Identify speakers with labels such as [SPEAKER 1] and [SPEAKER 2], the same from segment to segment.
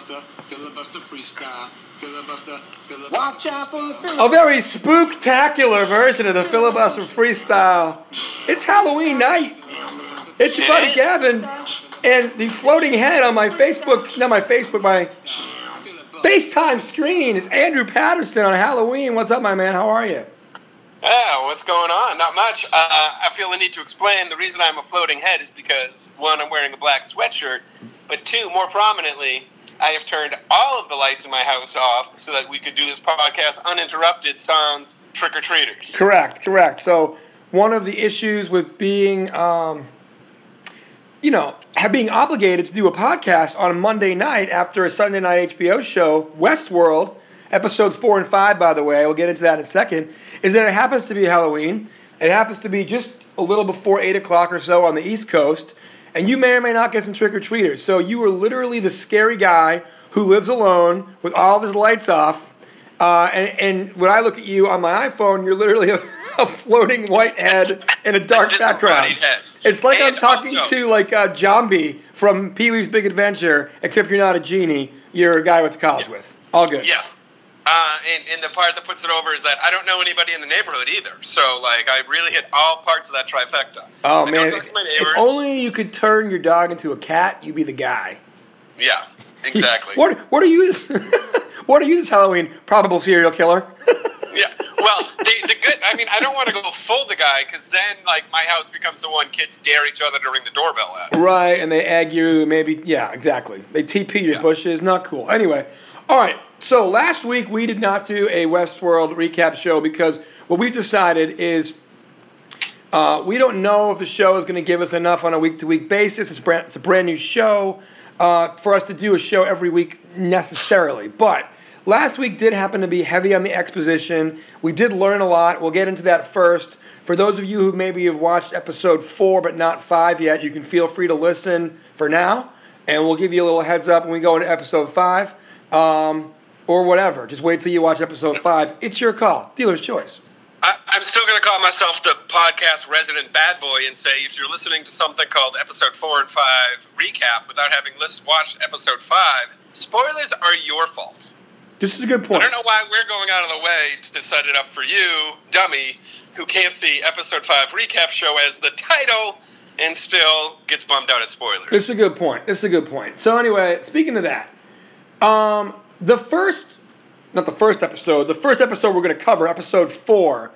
[SPEAKER 1] filibuster, filibuster freestyle, filibuster, filibuster.
[SPEAKER 2] Watch out for the
[SPEAKER 3] A very spooktacular version of the filibuster freestyle. It's Halloween night. It's your buddy Gavin, and the floating head on my Facebook, not my Facebook, my FaceTime screen is Andrew Patterson on Halloween. What's up, my man? How are you?
[SPEAKER 4] Yeah, what's going on? Not much. Uh, I feel the need to explain. The reason I'm a floating head is because one, I'm wearing a black sweatshirt, but two, more prominently, I have turned all of the lights in my house off so that we could do this podcast uninterrupted. Sans trick or treaters.
[SPEAKER 3] Correct, correct. So one of the issues with being, um, you know, being obligated to do a podcast on a Monday night after a Sunday night HBO show, Westworld, episodes four and five, by the way, we'll get into that in a second, is that it happens to be Halloween. It happens to be just a little before eight o'clock or so on the East Coast, and you may or may not get some trick or treaters. So you are literally the scary guy who lives alone with all of his lights off. Uh, and, and when I look at you on my iPhone, you're literally a, a floating white head in a dark background. It's like I'm talking
[SPEAKER 4] also-
[SPEAKER 3] to like uh, Jambi from Pee Wee's Big Adventure, except you're not a genie. You're a guy I went to college with. All good.
[SPEAKER 4] Yes. Uh, and, and the part that puts it over is that I don't know anybody in the neighborhood either. So, like, I really hit all parts of that trifecta.
[SPEAKER 3] Oh
[SPEAKER 4] I
[SPEAKER 3] man, if, if only you could turn your dog into a cat, you'd be the guy.
[SPEAKER 4] Yeah, exactly.
[SPEAKER 3] What What are you? what are you this Halloween? Probable serial killer.
[SPEAKER 4] Yeah. Well, the, the good. I mean, I don't want to go full the guy because then, like, my house becomes the one kids dare each other to ring the doorbell at.
[SPEAKER 3] Right, and they egg you, maybe, yeah, exactly. They TP your
[SPEAKER 4] Yeah.
[SPEAKER 3] bushes, not cool. Anyway, all right, so last week we did not do a Westworld recap show because what we've decided is uh, we don't know if the show is going to give us enough on a week to week basis. It's, brand, it's a brand new show uh, for us to do a show every week necessarily. But last week did happen to be heavy on the exposition. We did learn a lot. We'll get into that first. For those of you who maybe have watched episode four but not five yet, you can feel free to listen for now. And we'll give you a little heads up when we go into episode five um, or whatever. Just wait till you watch episode five. It's your call. Dealer's choice.
[SPEAKER 4] I, I'm still going to call myself the podcast resident bad boy and say if you're listening to something called episode four and five recap without having list, watched episode five, spoilers are your fault.
[SPEAKER 3] This is a good point.
[SPEAKER 4] I don't know why we're going out of the way to set it up for you, dummy, who can't see episode five recap show as the title and still gets bummed out at spoilers.
[SPEAKER 3] This is a good point. This is a good point. So anyway, speaking of that, um, the first, not the first episode, the first episode we're going to cover, episode four.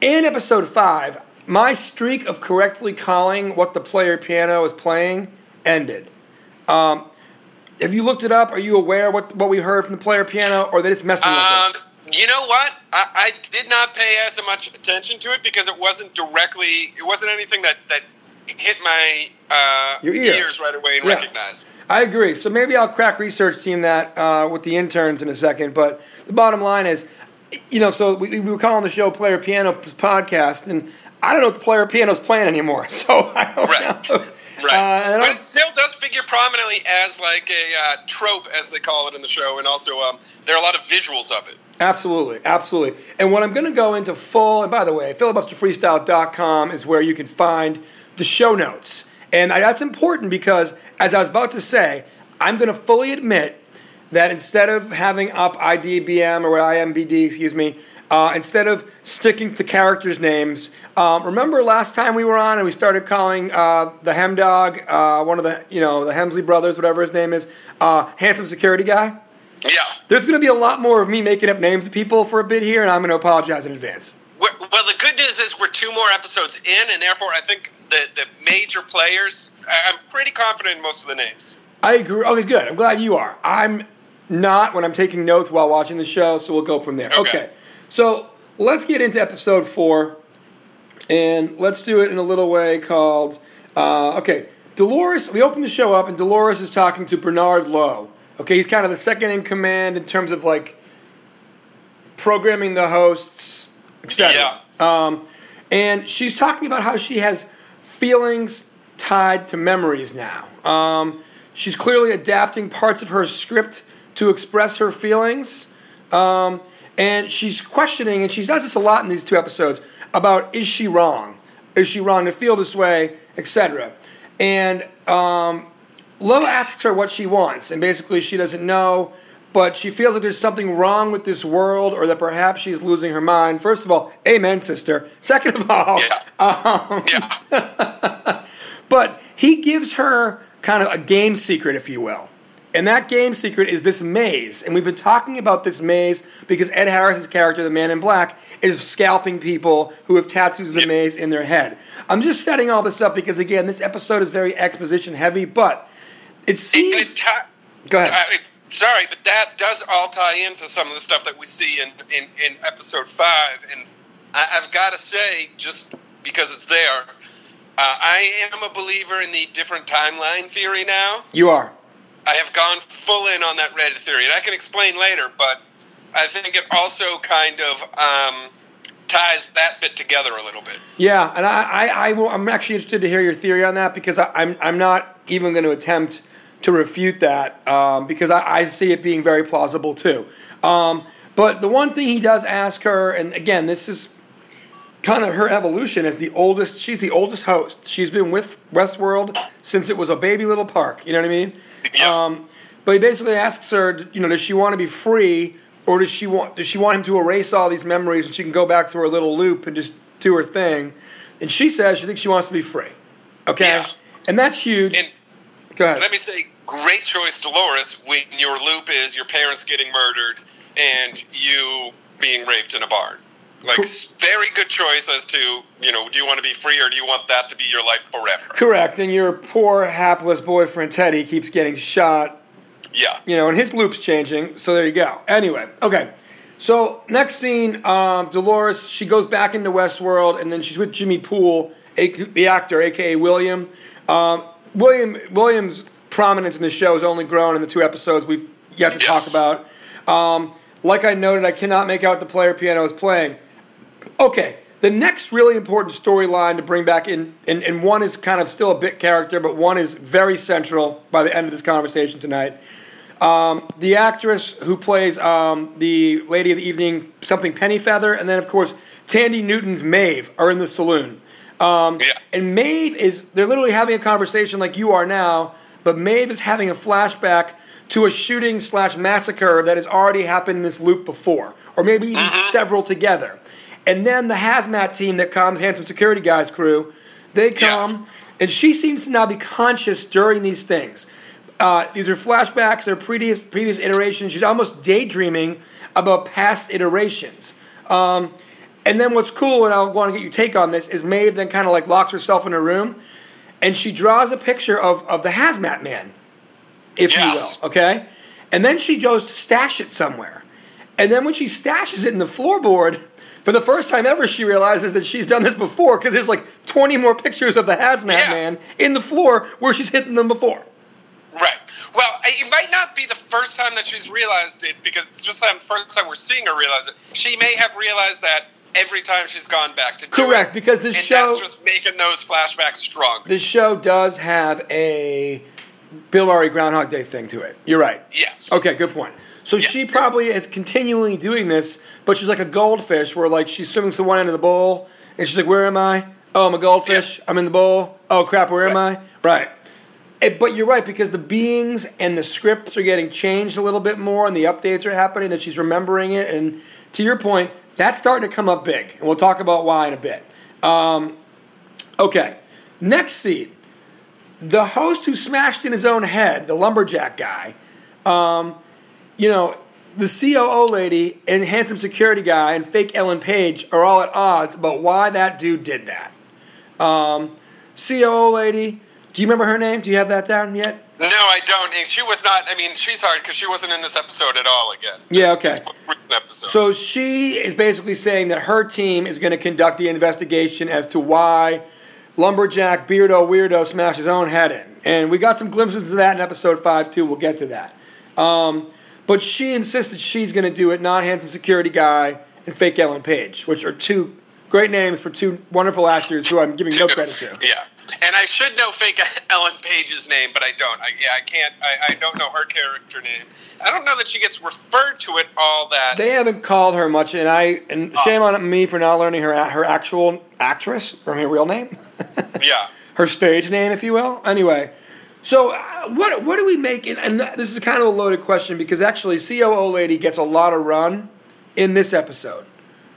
[SPEAKER 3] In episode five, my streak of correctly calling what the player piano is playing ended. Um, have you looked it up? Are you aware what what we heard from the player piano, or that it's messing with
[SPEAKER 4] Um,
[SPEAKER 3] us?
[SPEAKER 4] you know what? I, I did not pay as much attention to it because it wasn't directly. It wasn't anything that that hit my uh,
[SPEAKER 3] Your ear.
[SPEAKER 4] ears right away and
[SPEAKER 3] Yeah.
[SPEAKER 4] recognized.
[SPEAKER 3] I agree. So maybe I'll crack research team that uh, with the interns in a second. But the bottom line is, you know, so we, we were calling the show Player Piano Podcast, and I don't know what the player piano's playing anymore. So I don't
[SPEAKER 4] Right.
[SPEAKER 3] know.
[SPEAKER 4] Right,
[SPEAKER 3] Uh,
[SPEAKER 4] but it still does figure prominently as like a uh, trope, as they call it in the show, and also um, there are a lot of visuals of it.
[SPEAKER 3] Absolutely, absolutely. And what I'm going to go into full, and by the way, filibusterfreestyle.com is where you can find the show notes. And I- that's important because, as I was about to say, I'm going to fully admit that instead of having up IDBM or IMBD, excuse me, uh, instead of sticking to the characters' names, um, remember last time we were on and we started calling uh, the Hem Dog, uh, one of the, you know, the Hemsley brothers, whatever his name is, uh, handsome security guy?
[SPEAKER 4] Yeah.
[SPEAKER 3] There's going to be a lot more of me making up names of people for a bit here, and I'm going to apologize in advance.
[SPEAKER 4] Well, the good news is we're two more episodes in, and therefore I think the the major players. I'm pretty confident in most of the names.
[SPEAKER 3] I agree. Okay, good. I'm glad you are. I'm not when I'm taking notes while watching the show, so we'll go from there. Okay.
[SPEAKER 4] Okay.
[SPEAKER 3] So let's get into episode four, and let's do it in a little way called. Uh, okay, Dolores. We open the show up, and Dolores is talking to Bernard Lowe. Okay, he's kind of the second in command in terms of like programming the hosts, etc. Um, and she's talking about how she has feelings tied to memories now. Um, she's clearly adapting parts of her script to express her feelings. Um, and she's questioning, and she does this a lot in these two episodes, about is she wrong? Is she wrong to feel this way, etc. And um, Lowe asks her what she wants, and basically she doesn't know, but she feels like there's something wrong with this world, or that perhaps she's losing her mind. First of all, amen, sister. Second of all,
[SPEAKER 4] Yeah.
[SPEAKER 3] um,
[SPEAKER 4] Yeah.
[SPEAKER 3] but he gives her kind of a game secret, if you will. And that game secret is this maze. And we've been talking about this maze because Ed Harris's character, the man in black, is scalping people who have tattoos of the
[SPEAKER 4] Yep.
[SPEAKER 3] maze in their head. I'm just setting all this up because, again, this episode is very exposition heavy, but it seems.
[SPEAKER 4] it ti-
[SPEAKER 3] Go ahead.
[SPEAKER 4] I- sorry, but that does all tie into some of the stuff that we see in, in, in episode five. And I, I've got to say, just because it's there, uh, I am a believer in the different timeline theory now.
[SPEAKER 3] You are.
[SPEAKER 4] I have gone full in on that Reddit theory, and I can explain later, but I think it also kind of um, ties that bit together a little bit.
[SPEAKER 3] Yeah, and I, I, I will, I'm actually interested to hear your theory on that because I, I'm, I'm not even going to attempt to refute that um, because I, I see it being very plausible too. Um, but the one thing he does ask her, and again, this is kind of her evolution as the oldest. She's the oldest host. She's been with Westworld since it was a baby little park. You know what I mean?
[SPEAKER 4] Yeah.
[SPEAKER 3] Um, but he basically asks her, you know, does she want to be free, or does she want does she want him to erase all these memories and she can go back to her little loop and just do her thing? And she says she thinks she wants to be free. Okay,
[SPEAKER 4] Yeah.
[SPEAKER 3] and that's huge.
[SPEAKER 4] And. Let me say, great choice, Dolores, when your loop is your parents getting murdered and you being raped in a barn. Like, very good choice as to, you know, do you want to be free or do you want that to be your life forever?
[SPEAKER 3] Correct. And your poor hapless boyfriend Teddy keeps getting shot
[SPEAKER 4] Yeah.
[SPEAKER 3] you know, and his loop's changing. So there you go. Anyway, okay. So next scene, um, Dolores she goes back into Westworld, and then she's with Jimmy Poole, a- the actor, aka William. Um, William William's prominence in the show has only grown in the two episodes we've yet to
[SPEAKER 4] Yes.
[SPEAKER 3] talk about. Um, like I noted, I cannot make out the player piano is playing. Okay, the next really important storyline to bring back in, and, and one is kind of still a bit character, but one is very central by the end of this conversation tonight. Um, the actress who plays um, the lady of the evening, something Pennyfeather, and then of course Thandie Newton's Maeve are in the saloon. Um,
[SPEAKER 4] Yeah.
[SPEAKER 3] And Maeve is, they're literally having a conversation like you are now, but Maeve is having a flashback to a shooting slash massacre that has already happened in this loop before, or maybe even several together. And then the hazmat team that comes, Handsome Security Guys crew, they come, and she seems to now be conscious during these things. Uh, these are flashbacks, they're previous, previous iterations. She's almost daydreaming about past iterations. Um, and then what's cool, and I want to get your take on this, is Maeve then kind of like locks herself in her room, and she draws a picture of, of the hazmat man, if
[SPEAKER 4] Yes.
[SPEAKER 3] you will, okay? And then she goes to stash it somewhere. And then when she stashes it in the floorboard, for the first time ever, she realizes that she's done this before because there's like 20 more pictures of the hazmat
[SPEAKER 4] Yeah.
[SPEAKER 3] man in the floor where she's hidden them before.
[SPEAKER 4] Right. Well, it might not be the first time that she's realized it because it's just the first time we're seeing her realize it. She may have realized that every time she's gone back to do
[SPEAKER 3] Correct,
[SPEAKER 4] it.
[SPEAKER 3] because the
[SPEAKER 4] and
[SPEAKER 3] show-
[SPEAKER 4] that's just making those flashbacks strong.
[SPEAKER 3] The show does have a Bill Murray Groundhog Day thing to it. You're right.
[SPEAKER 4] yes.
[SPEAKER 3] Okay, good point. So she probably is continually doing this, but she's like a goldfish where like she's swimming to one end of the bowl and she's like, Where am I? Oh, I'm a goldfish. I'm in the bowl. Oh crap, where am I? Right. Eh, but you're right, because the beings and the scripts are getting changed a little bit more and the updates are happening that she's remembering it. And to your point, that's starting to come up big. And we'll talk about why in a bit. Um, okay. Next scene. The host who smashed in his own head, the lumberjack guy, um, you know, the COO lady and handsome security guy and fake Ellen Page are all at odds about why that dude did that. Um, COO lady, do you remember her name? Do you have that down yet?
[SPEAKER 4] No, I don't. And she was not. I mean, she's hard because she wasn't in this episode at all. Again.
[SPEAKER 3] Yeah, okay.
[SPEAKER 4] episode.
[SPEAKER 3] So she is basically saying that her team is going to conduct the investigation as to why lumberjack beardo weirdo smashed his own head in, and we got some glimpses of that in episode five too. We'll get to that. Um, but she insisted she's going to do it, not handsome security guy and fake Ellen Page, which are two great names for two wonderful actors who I'm giving no credit to.
[SPEAKER 4] Yeah, and I should know fake Ellen Page's name, but I don't. I, yeah, I can't. I, I don't know her character name. I don't know that she gets referred to it all that.
[SPEAKER 3] They haven't called her much, and I and shame on me for not learning her her actual actress or her real name.
[SPEAKER 4] yeah.
[SPEAKER 3] her stage name, if you will. Anyway, So uh, what what do we make? And, and this is kind of a loaded question because actually, COO lady gets a lot of run in this episode.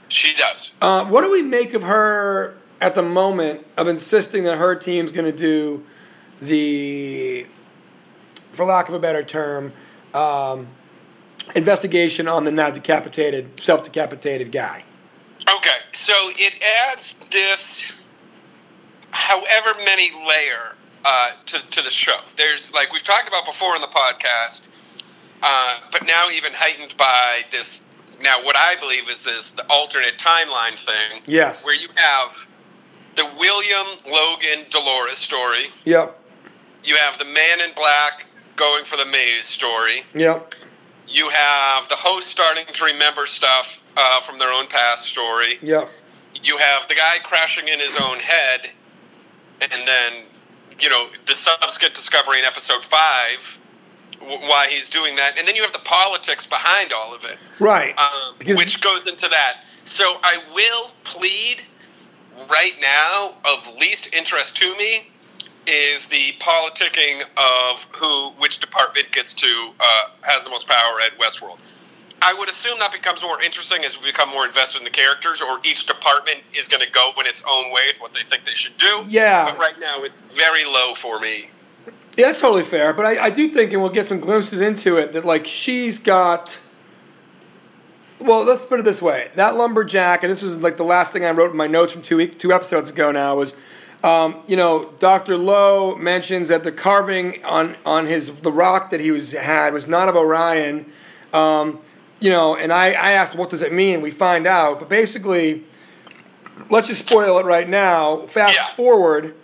[SPEAKER 4] She does.
[SPEAKER 3] Uh, what do we make of her at the moment of insisting that her team's going to do the, for lack of a better term, um, investigation on the now decapitated, self decapitated guy?
[SPEAKER 4] Okay, so it adds this, however many layer uh, to to the show. There's like we've talked about before in the podcast, uh, but now even heightened by this. Now, what I believe is this the alternate timeline thing.
[SPEAKER 3] Yes.
[SPEAKER 4] Where you have the William Logan Dolores story.
[SPEAKER 3] Yep.
[SPEAKER 4] You have the Man in Black going for the maze story.
[SPEAKER 3] Yep.
[SPEAKER 4] You have the host starting to remember stuff uh, from their own past story.
[SPEAKER 3] Yep.
[SPEAKER 4] You have the guy crashing in his own head, and then you know the subsequent discovery in episode five why he's doing that, and then you have the politics behind all of it,
[SPEAKER 3] Right.
[SPEAKER 4] um, which goes into that. So I will plead right now of least interest to me is the politicking of who which department gets to uh, has the most power at Westworld. I would assume that becomes more interesting as we become more invested in the characters, or each department is going to go in its own way with what they think they should do.
[SPEAKER 3] Yeah.
[SPEAKER 4] But right now, it's very low for me.
[SPEAKER 3] Yeah, that's totally fair. But I, I do think, and we'll get some glimpses into it, that like she's got. Well, let's put it this way: that lumberjack, and this was like the last thing I wrote in my notes from two week, two episodes ago. Now was, um, you know, Doctor Lowe mentions that the carving on on his the rock that he was had was not of Orion. Um, you know, and I, I asked, what does it mean? We find out, but basically, let's just spoil it right now. Fast
[SPEAKER 4] Yeah.
[SPEAKER 3] forward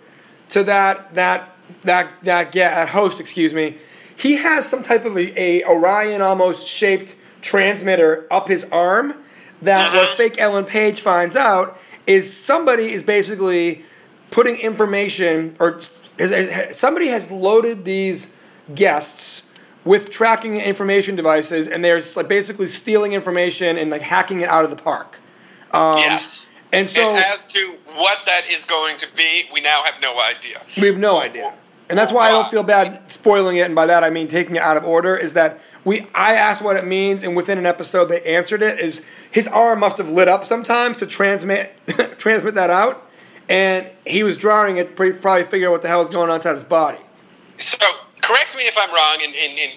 [SPEAKER 3] to that that that that that host, excuse me. He has some type of a, a Orion almost shaped transmitter up his arm. That uh-huh. what fake Ellen Page finds out is somebody is basically putting information or somebody has loaded these guests with tracking information devices and they're like basically stealing information and like hacking it out of the park.
[SPEAKER 4] Um, yes.
[SPEAKER 3] And so
[SPEAKER 4] and as to what that is going to be, we now have no idea.
[SPEAKER 3] We have no idea. And that's why I don't feel bad spoiling it, and by that I mean taking it out of order, is that we I asked what it means, and within an episode they answered it, is his arm must have lit up sometimes to transmit transmit that out. And he was drawing it, pretty, probably figure out what the hell is going on inside his body.
[SPEAKER 4] So, correct me if I'm wrong, and, and, and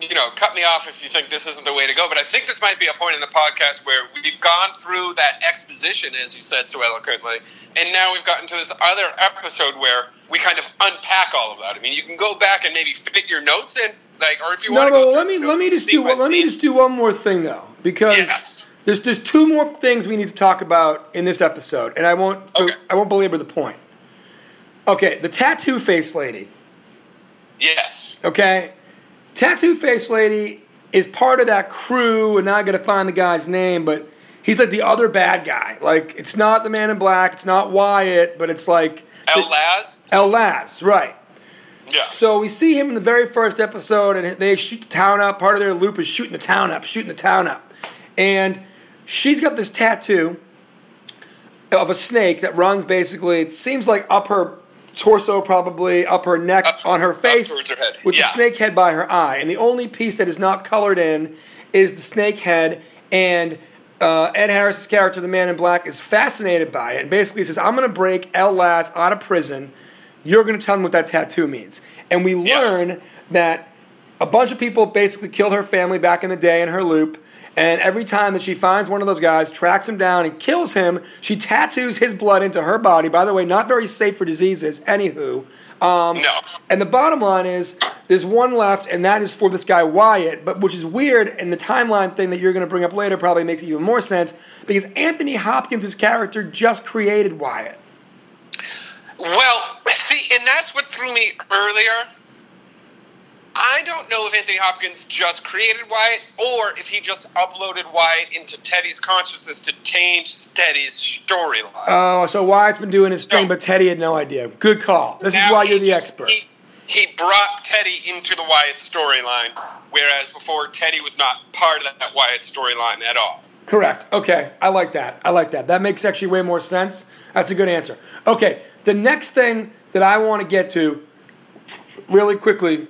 [SPEAKER 4] you know, cut me off if you think this isn't the way to go. But I think this might be a point in the podcast where we've gone through that exposition, as you said so eloquently, and now we've gotten to this other episode where we kind of unpack all of that. I mean, you can go back and maybe fit your notes in, like, or if you
[SPEAKER 3] No,
[SPEAKER 4] want to
[SPEAKER 3] but
[SPEAKER 4] go.
[SPEAKER 3] let me let me just do
[SPEAKER 4] by
[SPEAKER 3] let me just do one more thing though, because
[SPEAKER 4] Yes.
[SPEAKER 3] there's there's two more things we need to talk about in this episode, and I won't
[SPEAKER 4] Okay.
[SPEAKER 3] I won't belabor the point. Okay, the tattoo face lady.
[SPEAKER 4] Yes.
[SPEAKER 3] Okay, tattoo face lady is part of that crew, and now I got to find the guy's name, but he's like the other bad guy. Like it's not the man in black, it's not Wyatt, but it's like
[SPEAKER 4] El Laz?
[SPEAKER 3] El Laz, right?
[SPEAKER 4] Yeah.
[SPEAKER 3] So we see him in the very first episode, and they shoot the town up. Part of their loop is shooting the town up, shooting the town up. And she's got this tattoo of a snake that runs basically, it seems like up her torso, probably up her neck,
[SPEAKER 4] Up-
[SPEAKER 3] on her face,
[SPEAKER 4] her head,
[SPEAKER 3] with
[SPEAKER 4] yeah.
[SPEAKER 3] the snake head by her eye. And the only piece that is not colored in is the snake head. And uh, Ed Harris's character, the man in black, is fascinated by it. And basically says, I'm going to break El Laz out of prison. You're going to tell me what that tattoo means. And we
[SPEAKER 4] Yeah.
[SPEAKER 3] learn that a bunch of people basically killed her family back in the day in her loop. And every time that she finds one of those guys, tracks him down, and kills him, she tattoos his blood into her body. By the way, not very safe for diseases. Anywho, um,
[SPEAKER 4] No.
[SPEAKER 3] and the bottom line is there's one left, and that is for this guy Wyatt, but which is weird. And the timeline thing that you're going to bring up later probably makes even more sense because Anthony Hopkins' character just created Wyatt.
[SPEAKER 4] Well, see, and that's what threw me earlier. I don't know if Anthony Hopkins just created Wyatt or if he just uploaded Wyatt into Teddy's consciousness to change Teddy's storyline.
[SPEAKER 3] Oh, so Wyatt's been doing his thing,
[SPEAKER 4] No.
[SPEAKER 3] but Teddy had no idea. Good call. This is why you're the expert.
[SPEAKER 4] He, he brought Teddy into the Wyatt storyline, whereas before Teddy was not part of that Wyatt storyline at all.
[SPEAKER 3] Correct. Okay, I like that. I like that. That makes actually way more sense. That's a good answer. Okay, the next thing that I want to get to really quickly.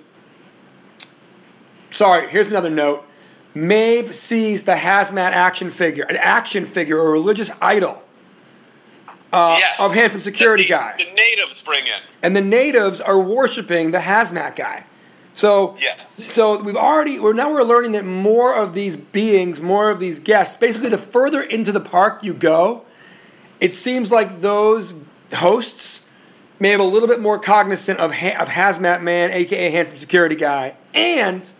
[SPEAKER 3] Sorry, here's another note. Maeve sees the hazmat action figure, an action figure, a religious idol
[SPEAKER 4] yes.
[SPEAKER 3] Uh, of handsome security
[SPEAKER 4] the,
[SPEAKER 3] guy.
[SPEAKER 4] The natives bring in.
[SPEAKER 3] and the natives are worshiping the hazmat guy. So
[SPEAKER 4] Yes.
[SPEAKER 3] So we've already we're now we're learning that more of these beings, more of these guests, basically the further into the park you go, it seems like those hosts may have a little bit more cognizant of ha- of hazmat man, aka handsome security guy, and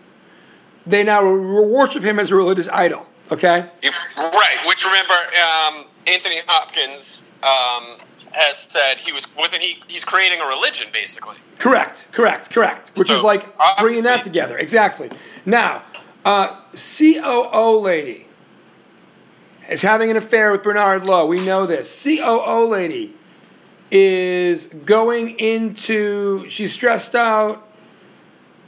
[SPEAKER 3] they now worship him as a religious idol. Okay.
[SPEAKER 4] Right, which remember, um, Anthony Hopkins um, has said he was wasn't he? He's creating a religion, basically.
[SPEAKER 3] Correct, correct, correct. Which is
[SPEAKER 4] So,
[SPEAKER 3] like bringing that together. Exactly. Now, uh, COO lady is having an affair with Bernard Lowe. We know this. COO lady is going into, she's stressed out.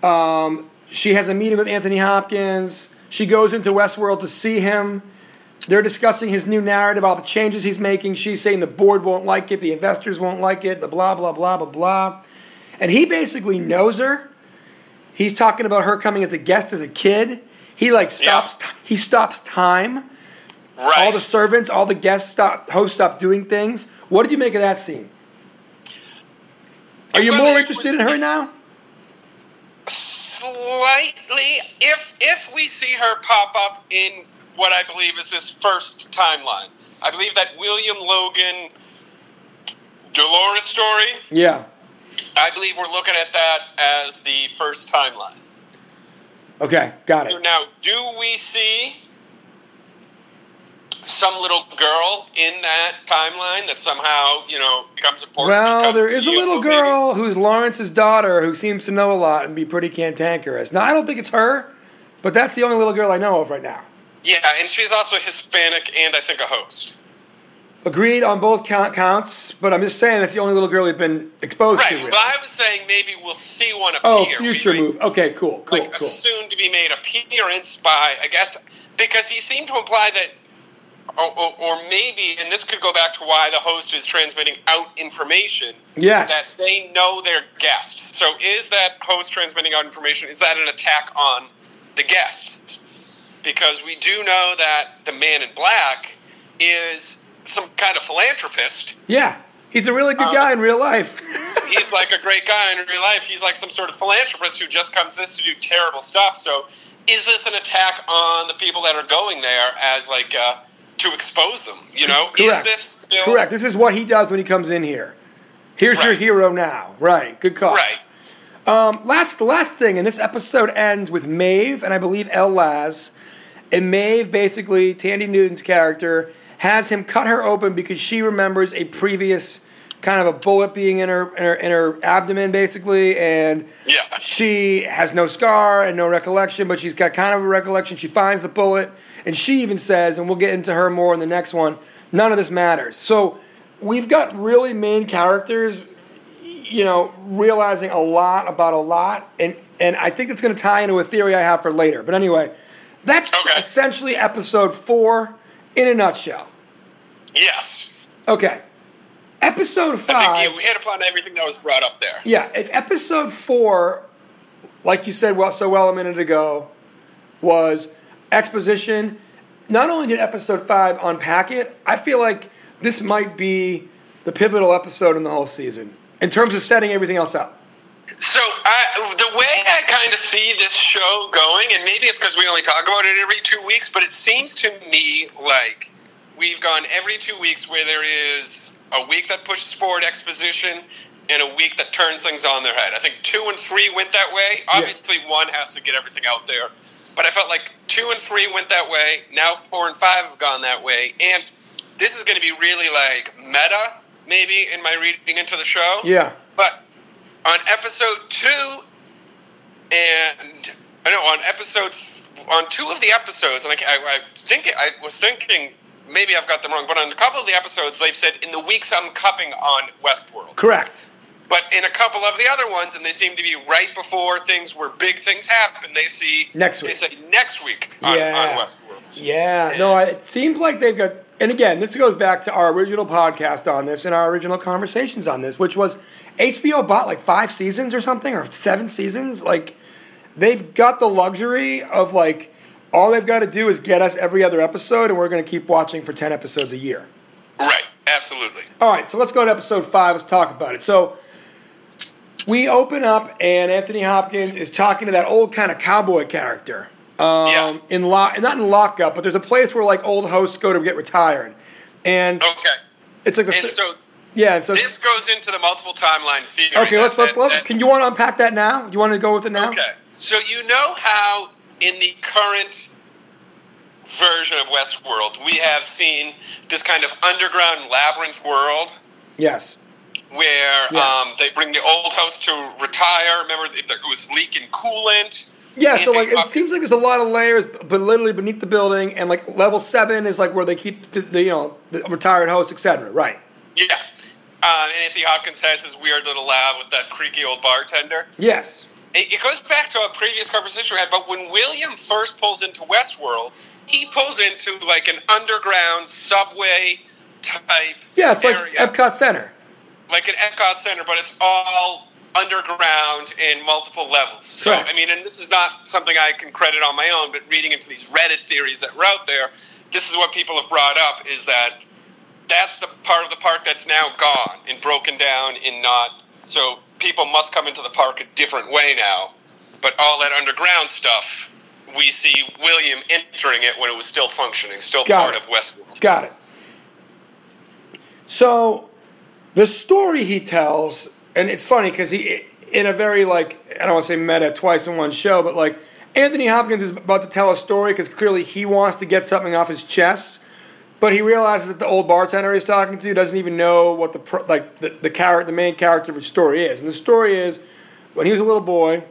[SPEAKER 3] Um, she has a meeting with Anthony Hopkins. She goes into Westworld to see him. They're discussing his new narrative, all the changes he's making. She's saying the board won't like it, the investors won't like it, the blah, blah, blah, blah, blah. And he basically knows her. He's talking about her coming as a guest as a kid. He like stops. He stops time.
[SPEAKER 4] Right.
[SPEAKER 3] All the servants, all the guests stop. Hosts stop doing things. What did you make of that scene? Are you
[SPEAKER 4] Well,
[SPEAKER 3] more interested
[SPEAKER 4] was-
[SPEAKER 3] in her now?
[SPEAKER 4] Slightly, if if we see her pop up in what I believe is this first timeline, I believe that William Logan Dolores story.
[SPEAKER 3] Yeah.
[SPEAKER 4] I believe we're looking at that as the first timeline.
[SPEAKER 3] Okay, got it.
[SPEAKER 4] Now, do we see some little girl in that timeline that somehow, you know, becomes important?
[SPEAKER 3] Well, there is a little
[SPEAKER 4] maybe?
[SPEAKER 3] girl who's Lawrence's daughter who seems to know a lot and be pretty cantankerous. Now, I don't think it's her, but that's the only little girl I know of right now.
[SPEAKER 4] Yeah, and she's also Hispanic and I think a host.
[SPEAKER 3] Agreed on both count counts, but I'm just saying that's the only little girl we've been exposed to.
[SPEAKER 4] Right,
[SPEAKER 3] Really.
[SPEAKER 4] but I was saying maybe we'll see one oh, appear.
[SPEAKER 3] Oh, future move. Okay, cool, cool,
[SPEAKER 4] like
[SPEAKER 3] cool.
[SPEAKER 4] a soon to be made appearance by I guess because he seemed to imply that or, or, or maybe and this could go back to why the host is transmitting out information
[SPEAKER 3] Yes.
[SPEAKER 4] that they know their guests. So is that host transmitting out information is that an attack on the guests? Because we do know that the man in black is some kind of philanthropist.
[SPEAKER 3] Yeah, he's a really good
[SPEAKER 4] Um,
[SPEAKER 3] guy in real life.
[SPEAKER 4] he's like a great guy in real life. He's like some sort of philanthropist who just comes this to do terrible stuff. So, is this an attack on the people that are going there as like uh, to expose them? You know,
[SPEAKER 3] Correct.
[SPEAKER 4] is this still
[SPEAKER 3] Correct. This is what he does when he comes in here. Here's your hero now. Right. Good call.
[SPEAKER 4] right?
[SPEAKER 3] Um, last, the last thing, and this episode ends with Maeve and I believe El Laz. And Maeve, basically, Thandie Newton's character, has him cut her open because she remembers a previous kind of a bullet being in her in her, in her abdomen, basically, and
[SPEAKER 4] Yeah.
[SPEAKER 3] she has no scar and no recollection, but she's got kind of a recollection. She finds the bullet, and she even says, and we'll get into her more in the next one. None of this matters. So we've got really main characters, you know, realizing a lot about a lot, and and I think it's going to tie into a theory I have for later. But anyway, that's
[SPEAKER 4] Okay.
[SPEAKER 3] essentially episode four in a nutshell.
[SPEAKER 4] Yes,
[SPEAKER 3] Okay, episode
[SPEAKER 4] I
[SPEAKER 3] five.
[SPEAKER 4] think you hit upon everything that was brought up there.
[SPEAKER 3] Yeah, if episode four, like you said well so well a minute ago, was exposition, not only did episode five unpack it, I feel like this might be the pivotal episode in the whole season in terms of setting everything else up.
[SPEAKER 4] So I, the way I kind of see this show going, and maybe it's because we only talk about it every two weeks, but it seems to me like we've gone every two weeks where there is a week that pushes forward exposition and a week that turns things on their head. I think two and three went that way. Obviously, one has to get everything out there, but I felt like two and three went that way. Now four and five have gone that way, and this is going to be really like meta, maybe in my reading into the show.
[SPEAKER 3] Yeah.
[SPEAKER 4] But on episode two, and uh, I know on episode on two of the episodes, and I, I, I think I was thinking maybe I've got them wrong, but on a couple of the episodes, they've said in the weeks I'm cupping on Westworld.
[SPEAKER 3] Correct.
[SPEAKER 4] But in a couple of the other ones, and they seem to be right before things where big things happen, they see
[SPEAKER 3] Next week.
[SPEAKER 4] They say next week on,
[SPEAKER 3] Yeah.
[SPEAKER 4] on Westworld.
[SPEAKER 3] Yeah. No, it seems like they've got and again, this goes back to our original podcast on this and our original conversations on this, which was HBO bought like five seasons or something, or seven seasons. Like, they've got the luxury of like, all they've got to do is get us every other episode, and we're going to keep watching for 10 episodes a year.
[SPEAKER 4] Right. Absolutely.
[SPEAKER 3] All right, so let's go to episode five. Let's talk about it. So, we open up, and Anthony Hopkins is talking to that old kind of cowboy character. Um,
[SPEAKER 4] Yeah.
[SPEAKER 3] In lock, not in lockup, but there's a place where like old hosts go to get retired, and
[SPEAKER 4] Okay.
[SPEAKER 3] it's like
[SPEAKER 4] And
[SPEAKER 3] th-
[SPEAKER 4] so
[SPEAKER 3] yeah. So
[SPEAKER 4] this goes into the multiple timeline theory.
[SPEAKER 3] okay, let's
[SPEAKER 4] that-
[SPEAKER 3] let's.
[SPEAKER 4] that- that-
[SPEAKER 3] can you want to unpack that now? You want to go with it now?
[SPEAKER 4] Okay. So you know how in the current version of Westworld we have seen this kind of underground labyrinth world
[SPEAKER 3] Yes.
[SPEAKER 4] where
[SPEAKER 3] Yes.
[SPEAKER 4] um, they bring the old house to retire. Remember, it it was leaking coolant.
[SPEAKER 3] Yeah, so like it seems like there's a lot of layers, but literally beneath the building, and like level seven is like where they keep the, the you know the retired hosts, etc. Right?
[SPEAKER 4] Yeah. Uh, and Anthony Hopkins has his weird little lab with that creaky old bartender.
[SPEAKER 3] Yes.
[SPEAKER 4] It, it goes back to a previous conversation we had, but when William first pulls into Westworld, he pulls into like an underground subway type
[SPEAKER 3] Yeah, it's like. Epcot Center.
[SPEAKER 4] like an Epcot Center, but it's all underground in multiple levels. So,
[SPEAKER 3] Correct.
[SPEAKER 4] I mean, and this is not something I can credit on my own, but reading into these Reddit theories that were out there, this is what people have brought up is that that's the part of the park that's now gone and broken down and not. So people must come into the park a different way now. But all that underground stuff, we see William entering it when it was still functioning, still
[SPEAKER 3] Got
[SPEAKER 4] part
[SPEAKER 3] it.
[SPEAKER 4] of Westworld.
[SPEAKER 3] Got it. So, the story he tells, and it's funny because he, in a very like, I don't want to say meta twice in one show, but like Anthony Hopkins is about to tell a story because clearly he wants to get something off his chest, but he realizes that the old bartender he's talking to doesn't even know what the pro- like the the character, the main character of his story is, and the story is when he was a little boy,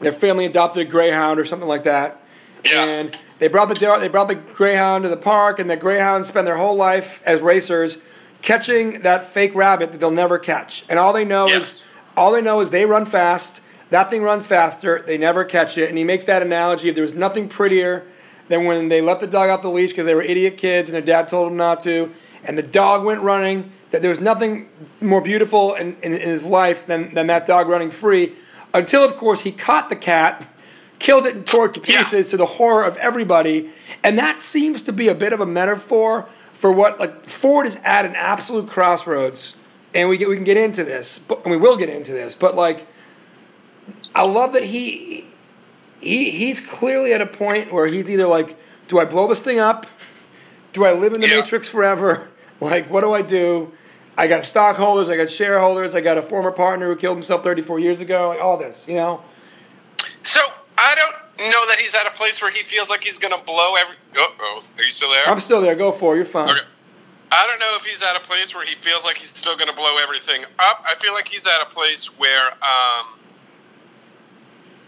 [SPEAKER 3] their family adopted a greyhound or something like that.
[SPEAKER 4] Yeah.
[SPEAKER 3] And they brought the they brought the greyhound to the park, and the greyhounds spend their whole life as racers catching that fake rabbit that they'll never catch. And all they know
[SPEAKER 4] Yes.
[SPEAKER 3] is all they know is they run fast. That thing runs faster. They never catch it. And he makes that analogy. If there was nothing prettier than when they let the dog off the leash because they were idiot kids and their dad told them not to, and the dog went running, that there was nothing more beautiful in, in, in his life than, than that dog running free. Until, of course, he caught the cat, killed it, and tore it to
[SPEAKER 4] Yeah.
[SPEAKER 3] pieces to the horror of everybody. And that seems to be a bit of a metaphor for what, like, Ford is at an absolute crossroads. And we, get, we can get into this, but, and we will get into this, but, like, I love that he he he's clearly at a point where he's either like, do I blow this thing up? Do I live in the
[SPEAKER 4] Yeah.
[SPEAKER 3] matrix forever? Like, what do I do? I got stockholders, I got shareholders, I got a former partner who killed himself 34 years ago, like all this, you know?
[SPEAKER 4] So I don't know that he's at a place where he feels like he's going to blow every. Uh oh, are you still there?
[SPEAKER 3] I'm still there. Go for it. You're fine.
[SPEAKER 4] Okay. I don't know if he's at a place where he feels like he's still going to blow everything up. I feel like he's at a place where, um,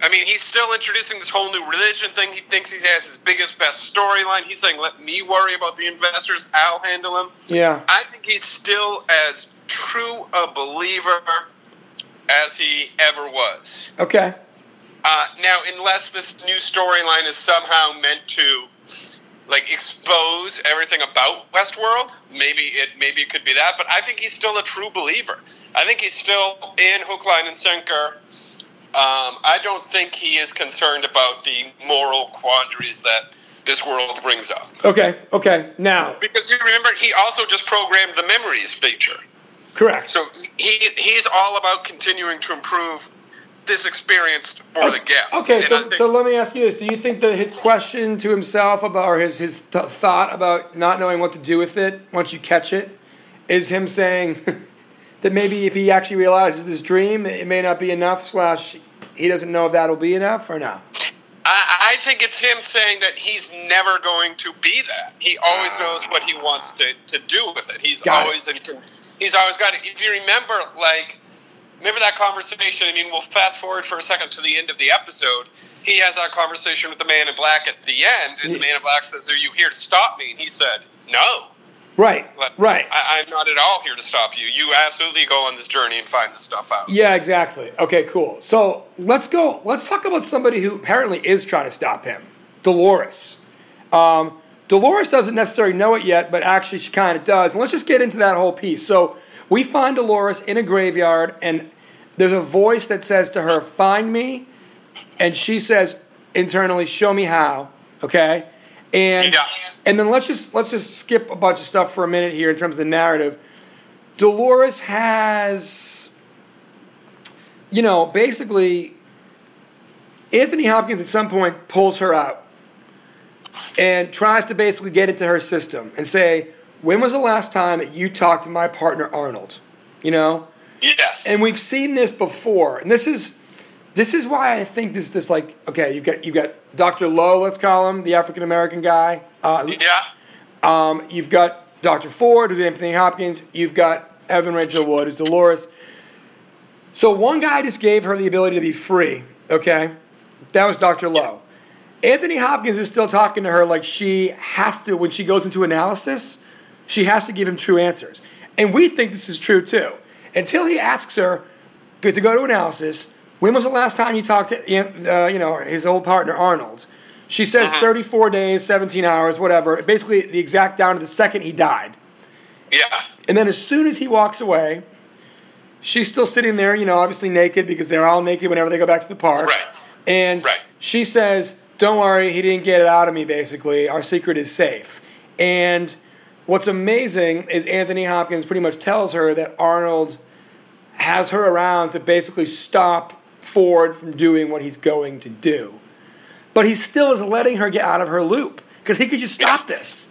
[SPEAKER 4] I mean, he's still introducing this whole new religion thing. He thinks he has his biggest, best storyline. He's saying, "Let me worry about the investors. I'll handle them."
[SPEAKER 3] Yeah.
[SPEAKER 4] I think he's still as true a believer as he ever was.
[SPEAKER 3] Okay.
[SPEAKER 4] Uh, now, unless this new storyline is somehow meant to like expose everything about Westworld, maybe it maybe it could be that. But I think he's still a true believer. I think he's still in hook, line, and sinker. Um, I don't think he is concerned about the moral quandaries that this world brings up.
[SPEAKER 3] Okay. Okay. Now,
[SPEAKER 4] Because you remember, he also just programmed the memories feature.
[SPEAKER 3] correct.
[SPEAKER 4] So he he's all about continuing to improve this experience for the guests.
[SPEAKER 3] Okay,
[SPEAKER 4] And
[SPEAKER 3] so, so let me ask you this: Do you think that his question to himself about, or his his th- thought about not knowing what to do with it once you catch it, is him saying that maybe if he actually realizes this dream, it may not be enough. Slash, he doesn't know if that'll be enough or not.
[SPEAKER 4] I, I think it's him saying that he's never going to be that. He always knows what he wants to, to do with it. He's
[SPEAKER 3] Got it.
[SPEAKER 4] in, he's always got it. If you remember, like remember that conversation. I mean, we'll fast forward for a second to the end of the episode. He has that conversation with the man in black at the end, and the man in black says, "Are you here to stop me?" And he said, "No."
[SPEAKER 3] Right.
[SPEAKER 4] Like,
[SPEAKER 3] Right.
[SPEAKER 4] I, I'm not at all here to stop you. You absolutely go on this journey and find this stuff out.
[SPEAKER 3] Yeah, exactly. Okay, cool. So let's go. Let's talk about somebody who apparently is trying to stop him. Dolores. Um, Dolores doesn't necessarily know it yet, but actually she kind of does. And let's just get into that whole piece. So we find Dolores in a graveyard, and there's a voice that says to her, "Find me," and she says internally, "Show me how." Okay, and
[SPEAKER 4] Yeah.
[SPEAKER 3] and then let's just let's just skip a bunch of stuff for a minute here in terms of the narrative. Dolores has, you know, basically, Anthony Hopkins at some point pulls her out and tries to basically get into her system and say, "When was the last time that you talked to my partner Arnold?" You know,
[SPEAKER 4] Yes.
[SPEAKER 3] and we've seen this before, and this is this is why I think this this like okay, you've got you have got Dr. Lowe, let's call him the African American guy. Uh,
[SPEAKER 4] yeah.
[SPEAKER 3] um, you've got Dr. Ford, who's Anthony Hopkins. You've got Evan Rachel Wood, who's Dolores. So one guy just gave her the ability to be free. Okay, that was Dr. Lowe. Anthony Hopkins is still talking to her like she has to when she goes into analysis. She has to give him true answers, and we think this is true too. Until he asks her good to go to analysis. When was the last time you talked to uh, you know his old partner Arnold? She says 34 days, 17 hours, whatever. Basically, the exact down to the second he died.
[SPEAKER 4] Yeah.
[SPEAKER 3] And then as soon as he walks away, she's still sitting there, you know, obviously naked because they're all naked whenever they go back to the park.
[SPEAKER 4] Right.
[SPEAKER 3] And
[SPEAKER 4] Right.
[SPEAKER 3] she says, Don't worry, he didn't get it out of me, basically. Our secret is safe. And what's amazing is Anthony Hopkins pretty much tells her that Arnold has her around to basically stop Ford from doing what he's going to do. But he still is letting her get out of her loop because he could just stop this.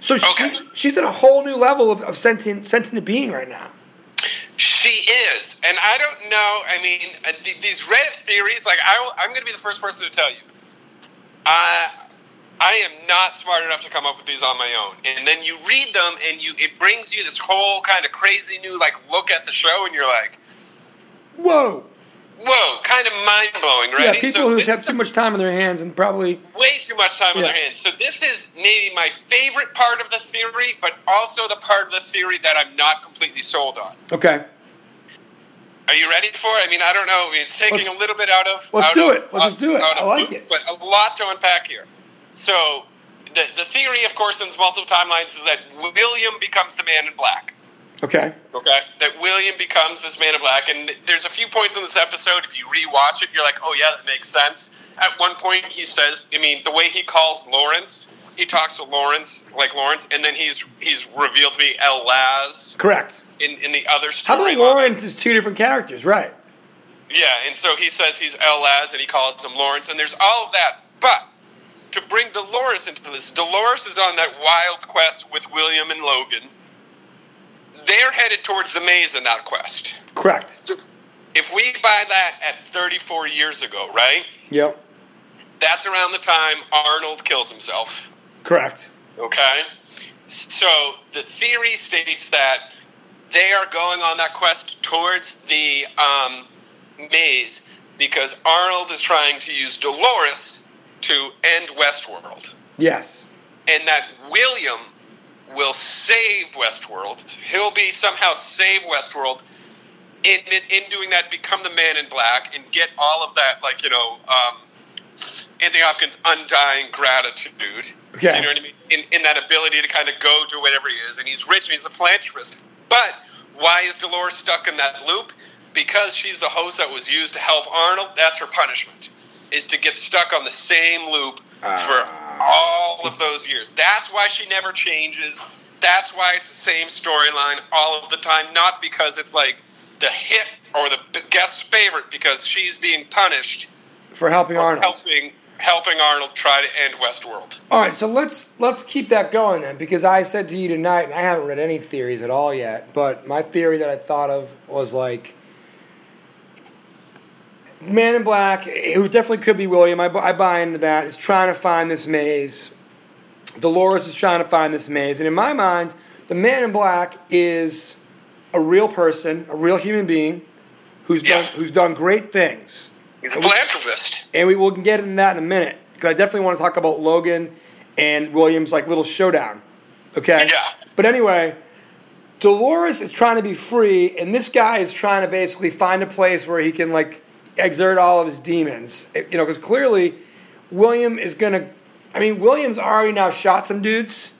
[SPEAKER 3] So
[SPEAKER 4] Okay.
[SPEAKER 3] she, she's at a whole new level of, of sentient, sentient being right now.
[SPEAKER 4] She is, and I don't know. I mean, uh, th- these Reddit theories. Like, I, I'm going to be the first person to tell you. I, I am not smart enough to come up with these on my own. And then you read them, and you it brings you this whole kind of crazy new like look at the show, and you're like,
[SPEAKER 3] Whoa.
[SPEAKER 4] Whoa, kind of mind blowing, right?
[SPEAKER 3] Yeah, people
[SPEAKER 4] So
[SPEAKER 3] who have too much time on their hands and probably.
[SPEAKER 4] way too much time on their hands. So this is maybe my favorite part of the theory, but also the part of the theory that I'm not completely sold on.
[SPEAKER 3] Okay.
[SPEAKER 4] Are you ready for it? I mean, I don't know. It's taking
[SPEAKER 3] Let's-
[SPEAKER 4] a little bit out of.
[SPEAKER 3] let's
[SPEAKER 4] out
[SPEAKER 3] do
[SPEAKER 4] of-
[SPEAKER 3] it. Let's just do it. I like
[SPEAKER 4] loop,
[SPEAKER 3] it.
[SPEAKER 4] But a lot to unpack here. So, the, the theory, of course, in multiple timelines is that William becomes the man in black.
[SPEAKER 3] Okay.
[SPEAKER 4] Okay. That William becomes this man in black. And there's a few points in this episode, if you rewatch it, you're like, oh, yeah, that makes sense. At one point, he says, I mean, the way he calls Lawrence, he talks to Lawrence like Lawrence, and then he's he's revealed to be El Laz
[SPEAKER 3] Correct.
[SPEAKER 4] in, in the other story.
[SPEAKER 3] How about Lawrence is two different characters, right?
[SPEAKER 4] Yeah, and so he says he's El Laz and he calls him Lawrence, and there's all of that. But to bring Dolores into this, Dolores is on that wild quest with William and Logan. They're headed towards the maze in that quest.
[SPEAKER 3] Correct.
[SPEAKER 4] If we buy that at 34 years ago, right?
[SPEAKER 3] Yep.
[SPEAKER 4] That's around the time Arnold kills himself.
[SPEAKER 3] Correct.
[SPEAKER 4] Okay? So the theory states that they are going on that quest towards the um, maze because Arnold is trying to use Dolores to end Westworld.
[SPEAKER 3] Yes.
[SPEAKER 4] And that William will save Westworld. He'll be somehow save Westworld. In, in, in doing that, become the man in black and get all of that, like, you know, um, Anthony Hopkins' undying gratitude.
[SPEAKER 3] Okay.
[SPEAKER 4] You know what I mean? In, in that ability to kind of go to whatever he is. And he's rich and he's a philanthropist. But why is Dolores stuck in that loop? Because she's the host that was used to help Arnold. That's her punishment, is to get stuck on the same loop for all of those years. That's why she never changes. That's why it's the same storyline all of the time. Not because it's like the hit or the guest's favorite, because she's being punished
[SPEAKER 3] For helping Arnold.
[SPEAKER 4] helping helping Arnold try to end Westworld.
[SPEAKER 3] All right, so let's let's keep that going then, because I said to you tonight, and I haven't read any theories at all yet, but my theory that I thought of was like Man in Black, who definitely could be William. I, I buy into that. Is trying to find this maze. Dolores is trying to find this maze, and in my mind, the Man in Black is a real person, a real human being, who's
[SPEAKER 4] Yeah.
[SPEAKER 3] done who's done great things.
[SPEAKER 4] He's a philanthropist.
[SPEAKER 3] And we will get into that in a minute because I definitely want to talk about Logan and Williams' like little showdown. Okay.
[SPEAKER 4] Yeah.
[SPEAKER 3] But anyway, Dolores is trying to be free, and this guy is trying to basically find a place where he can like exert all of his demons. You know, because clearly William is gonna I mean, Williams already now shot some dudes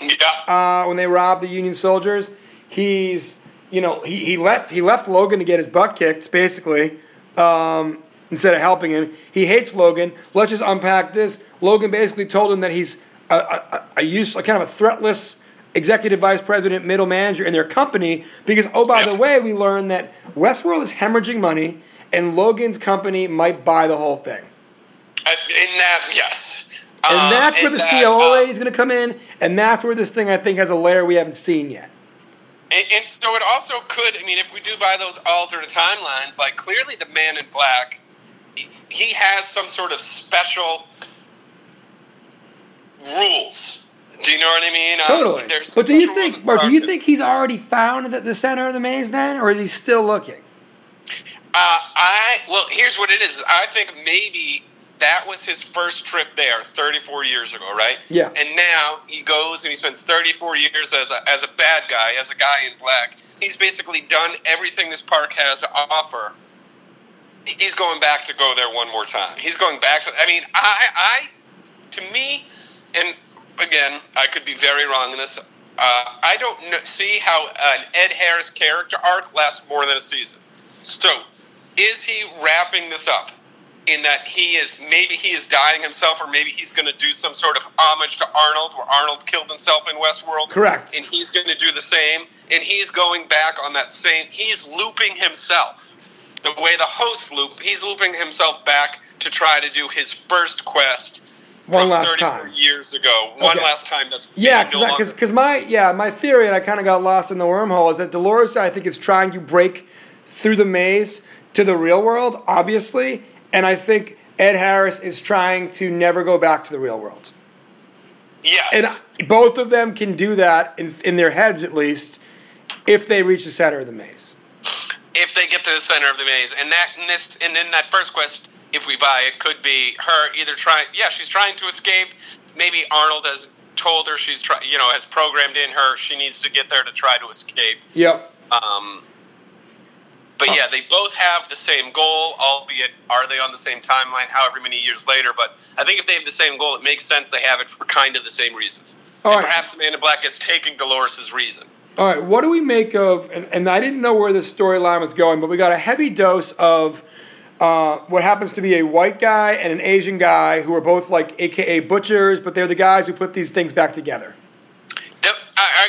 [SPEAKER 4] Yeah.
[SPEAKER 3] uh, when they robbed the Union soldiers. He's, you know, he, he left he left Logan to get his butt kicked, basically, um, instead of helping him. He hates Logan. Let's just unpack this. Logan basically told him that he's a, a, a use, a kind of a threatless executive vice president, middle manager in their company. Because oh, by the way, we learned that Westworld is hemorrhaging money, and Logan's company might buy the whole thing.
[SPEAKER 4] Uh, in that, yes.
[SPEAKER 3] And
[SPEAKER 4] Um,
[SPEAKER 3] that's where the
[SPEAKER 4] that,
[SPEAKER 3] COO
[SPEAKER 4] uh,
[SPEAKER 3] lady's going to come in, and that's where this thing I think has a layer we haven't seen yet.
[SPEAKER 4] And, and so it also could. I mean, if we do buy those alternate timelines, like clearly the Man in Black, he, he has some sort of special rules. Do you know what I mean? Um,
[SPEAKER 3] Totally.
[SPEAKER 4] there's
[SPEAKER 3] but do you think,
[SPEAKER 4] in
[SPEAKER 3] or do you think he's already found the, the center of the maze then, or is he still looking?
[SPEAKER 4] Uh, I well, here's what it is. I think maybe that was his first trip there 34 years ago, right?
[SPEAKER 3] Yeah.
[SPEAKER 4] And now he goes and he spends 34 years as a, as a bad guy, as a guy in black. He's basically done everything this park has to offer. He's going back to go there one more time. He's going back to. I mean, I, I, to me, and again, I could be very wrong in this. Uh, I don't kn- see how an Ed Harris character arc lasts more than a season. So, is he wrapping this up in that he is maybe he is dying himself, or maybe he's going to do some sort of homage to Arnold, where Arnold killed himself in Westworld?
[SPEAKER 3] Correct.
[SPEAKER 4] And he's going to do the same, and he's going back on that same. He's looping himself the way the host loop. He's looping himself back to try to do his first quest.
[SPEAKER 3] One last time.
[SPEAKER 4] years ago. One
[SPEAKER 3] Okay.
[SPEAKER 4] last time. That's
[SPEAKER 3] Yeah,
[SPEAKER 4] no
[SPEAKER 3] because my yeah my theory, and I kind of got lost in the wormhole, is that Dolores I think is trying to break through the maze to the real world, obviously, and I think Ed Harris is trying to never go back to the real world.
[SPEAKER 4] yes.
[SPEAKER 3] And both of them can do that in, in their heads, at least, if they reach the center of the maze.
[SPEAKER 4] if they get to the center of the maze, and that and this and then that first quest, if we buy it, could be her either trying. Yeah, she's trying to escape. Maybe Arnold has told her she's try, you know, has programmed in her she needs to get there to try to escape.
[SPEAKER 3] Yep.
[SPEAKER 4] Um, but yeah, they both have the same goal, albeit are they on the same timeline, however many years later. But I think if they have the same goal, it makes sense they have it for kind of the same reasons.
[SPEAKER 3] All
[SPEAKER 4] and
[SPEAKER 3] right.
[SPEAKER 4] perhaps the Man in Black is taking Dolores' reason.
[SPEAKER 3] All right, what do we make of? And, and I didn't know where this storyline was going, but we got a heavy dose of uh, what happens to be a white guy and an Asian guy who are both like AKA butchers, but they're the guys who put these things back together.
[SPEAKER 4] The- I, I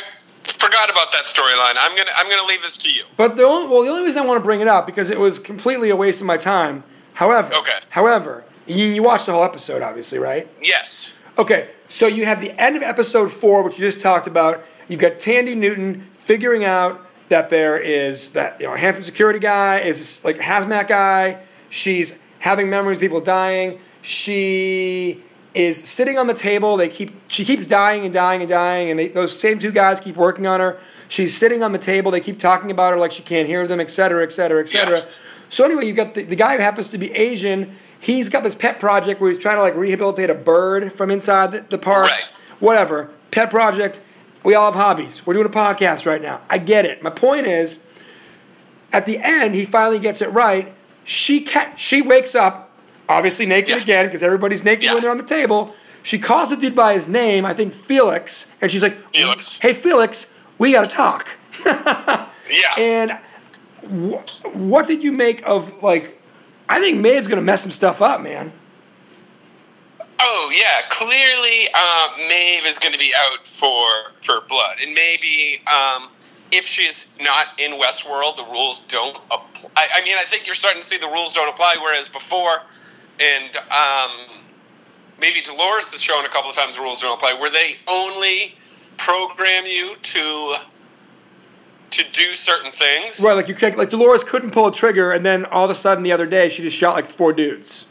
[SPEAKER 4] forgot about that storyline. I'm gonna I'm gonna leave this to you.
[SPEAKER 3] But the only, well, the only reason I want to bring it up because it was completely a waste of my time. However,
[SPEAKER 4] Okay.
[SPEAKER 3] However, you, you watched the whole episode, obviously, right?
[SPEAKER 4] Yes.
[SPEAKER 3] Okay, so you have the end of episode four, which you just talked about. You've got Thandie Newton figuring out that there is that you know a handsome security guy is like a hazmat guy. She's having memories of people dying. She is sitting on the table. They keep she keeps dying and dying and dying, and they, those same two guys keep working on her. She's sitting on the table. They keep talking about her like she can't hear them, et cetera, et cetera, et cetera. So anyway, you've got the, the guy who happens to be Asian. He's got this pet project where he's trying to like rehabilitate a bird from inside the, the park.
[SPEAKER 4] Right.
[SPEAKER 3] Whatever. Pet project. We all have hobbies. We're doing a podcast right now. I get it. My point is, at the end, he finally gets it right. She ca- she wakes up, obviously naked
[SPEAKER 4] Yeah.
[SPEAKER 3] again because everybody's naked
[SPEAKER 4] Yeah.
[SPEAKER 3] when they're on the table. She calls the dude by his name, I think Felix, and she's like,
[SPEAKER 4] Felix.
[SPEAKER 3] "Hey Felix, we got to talk."
[SPEAKER 4] Yeah.
[SPEAKER 3] And wh- what did you make of like? I think Maeve's gonna mess some stuff up, man.
[SPEAKER 4] oh yeah. Clearly, uh, Maeve is going to be out for for blood, and maybe um, if she's not in Westworld, the rules don't apply. I, I mean, I think you're starting to see the rules don't apply, whereas before, and um, maybe Dolores has shown a couple of times the rules don't apply, where they only program you to to do certain things.
[SPEAKER 3] Right, like you can't, like Dolores couldn't pull a trigger, and then all of a sudden the other day she just shot like four dudes.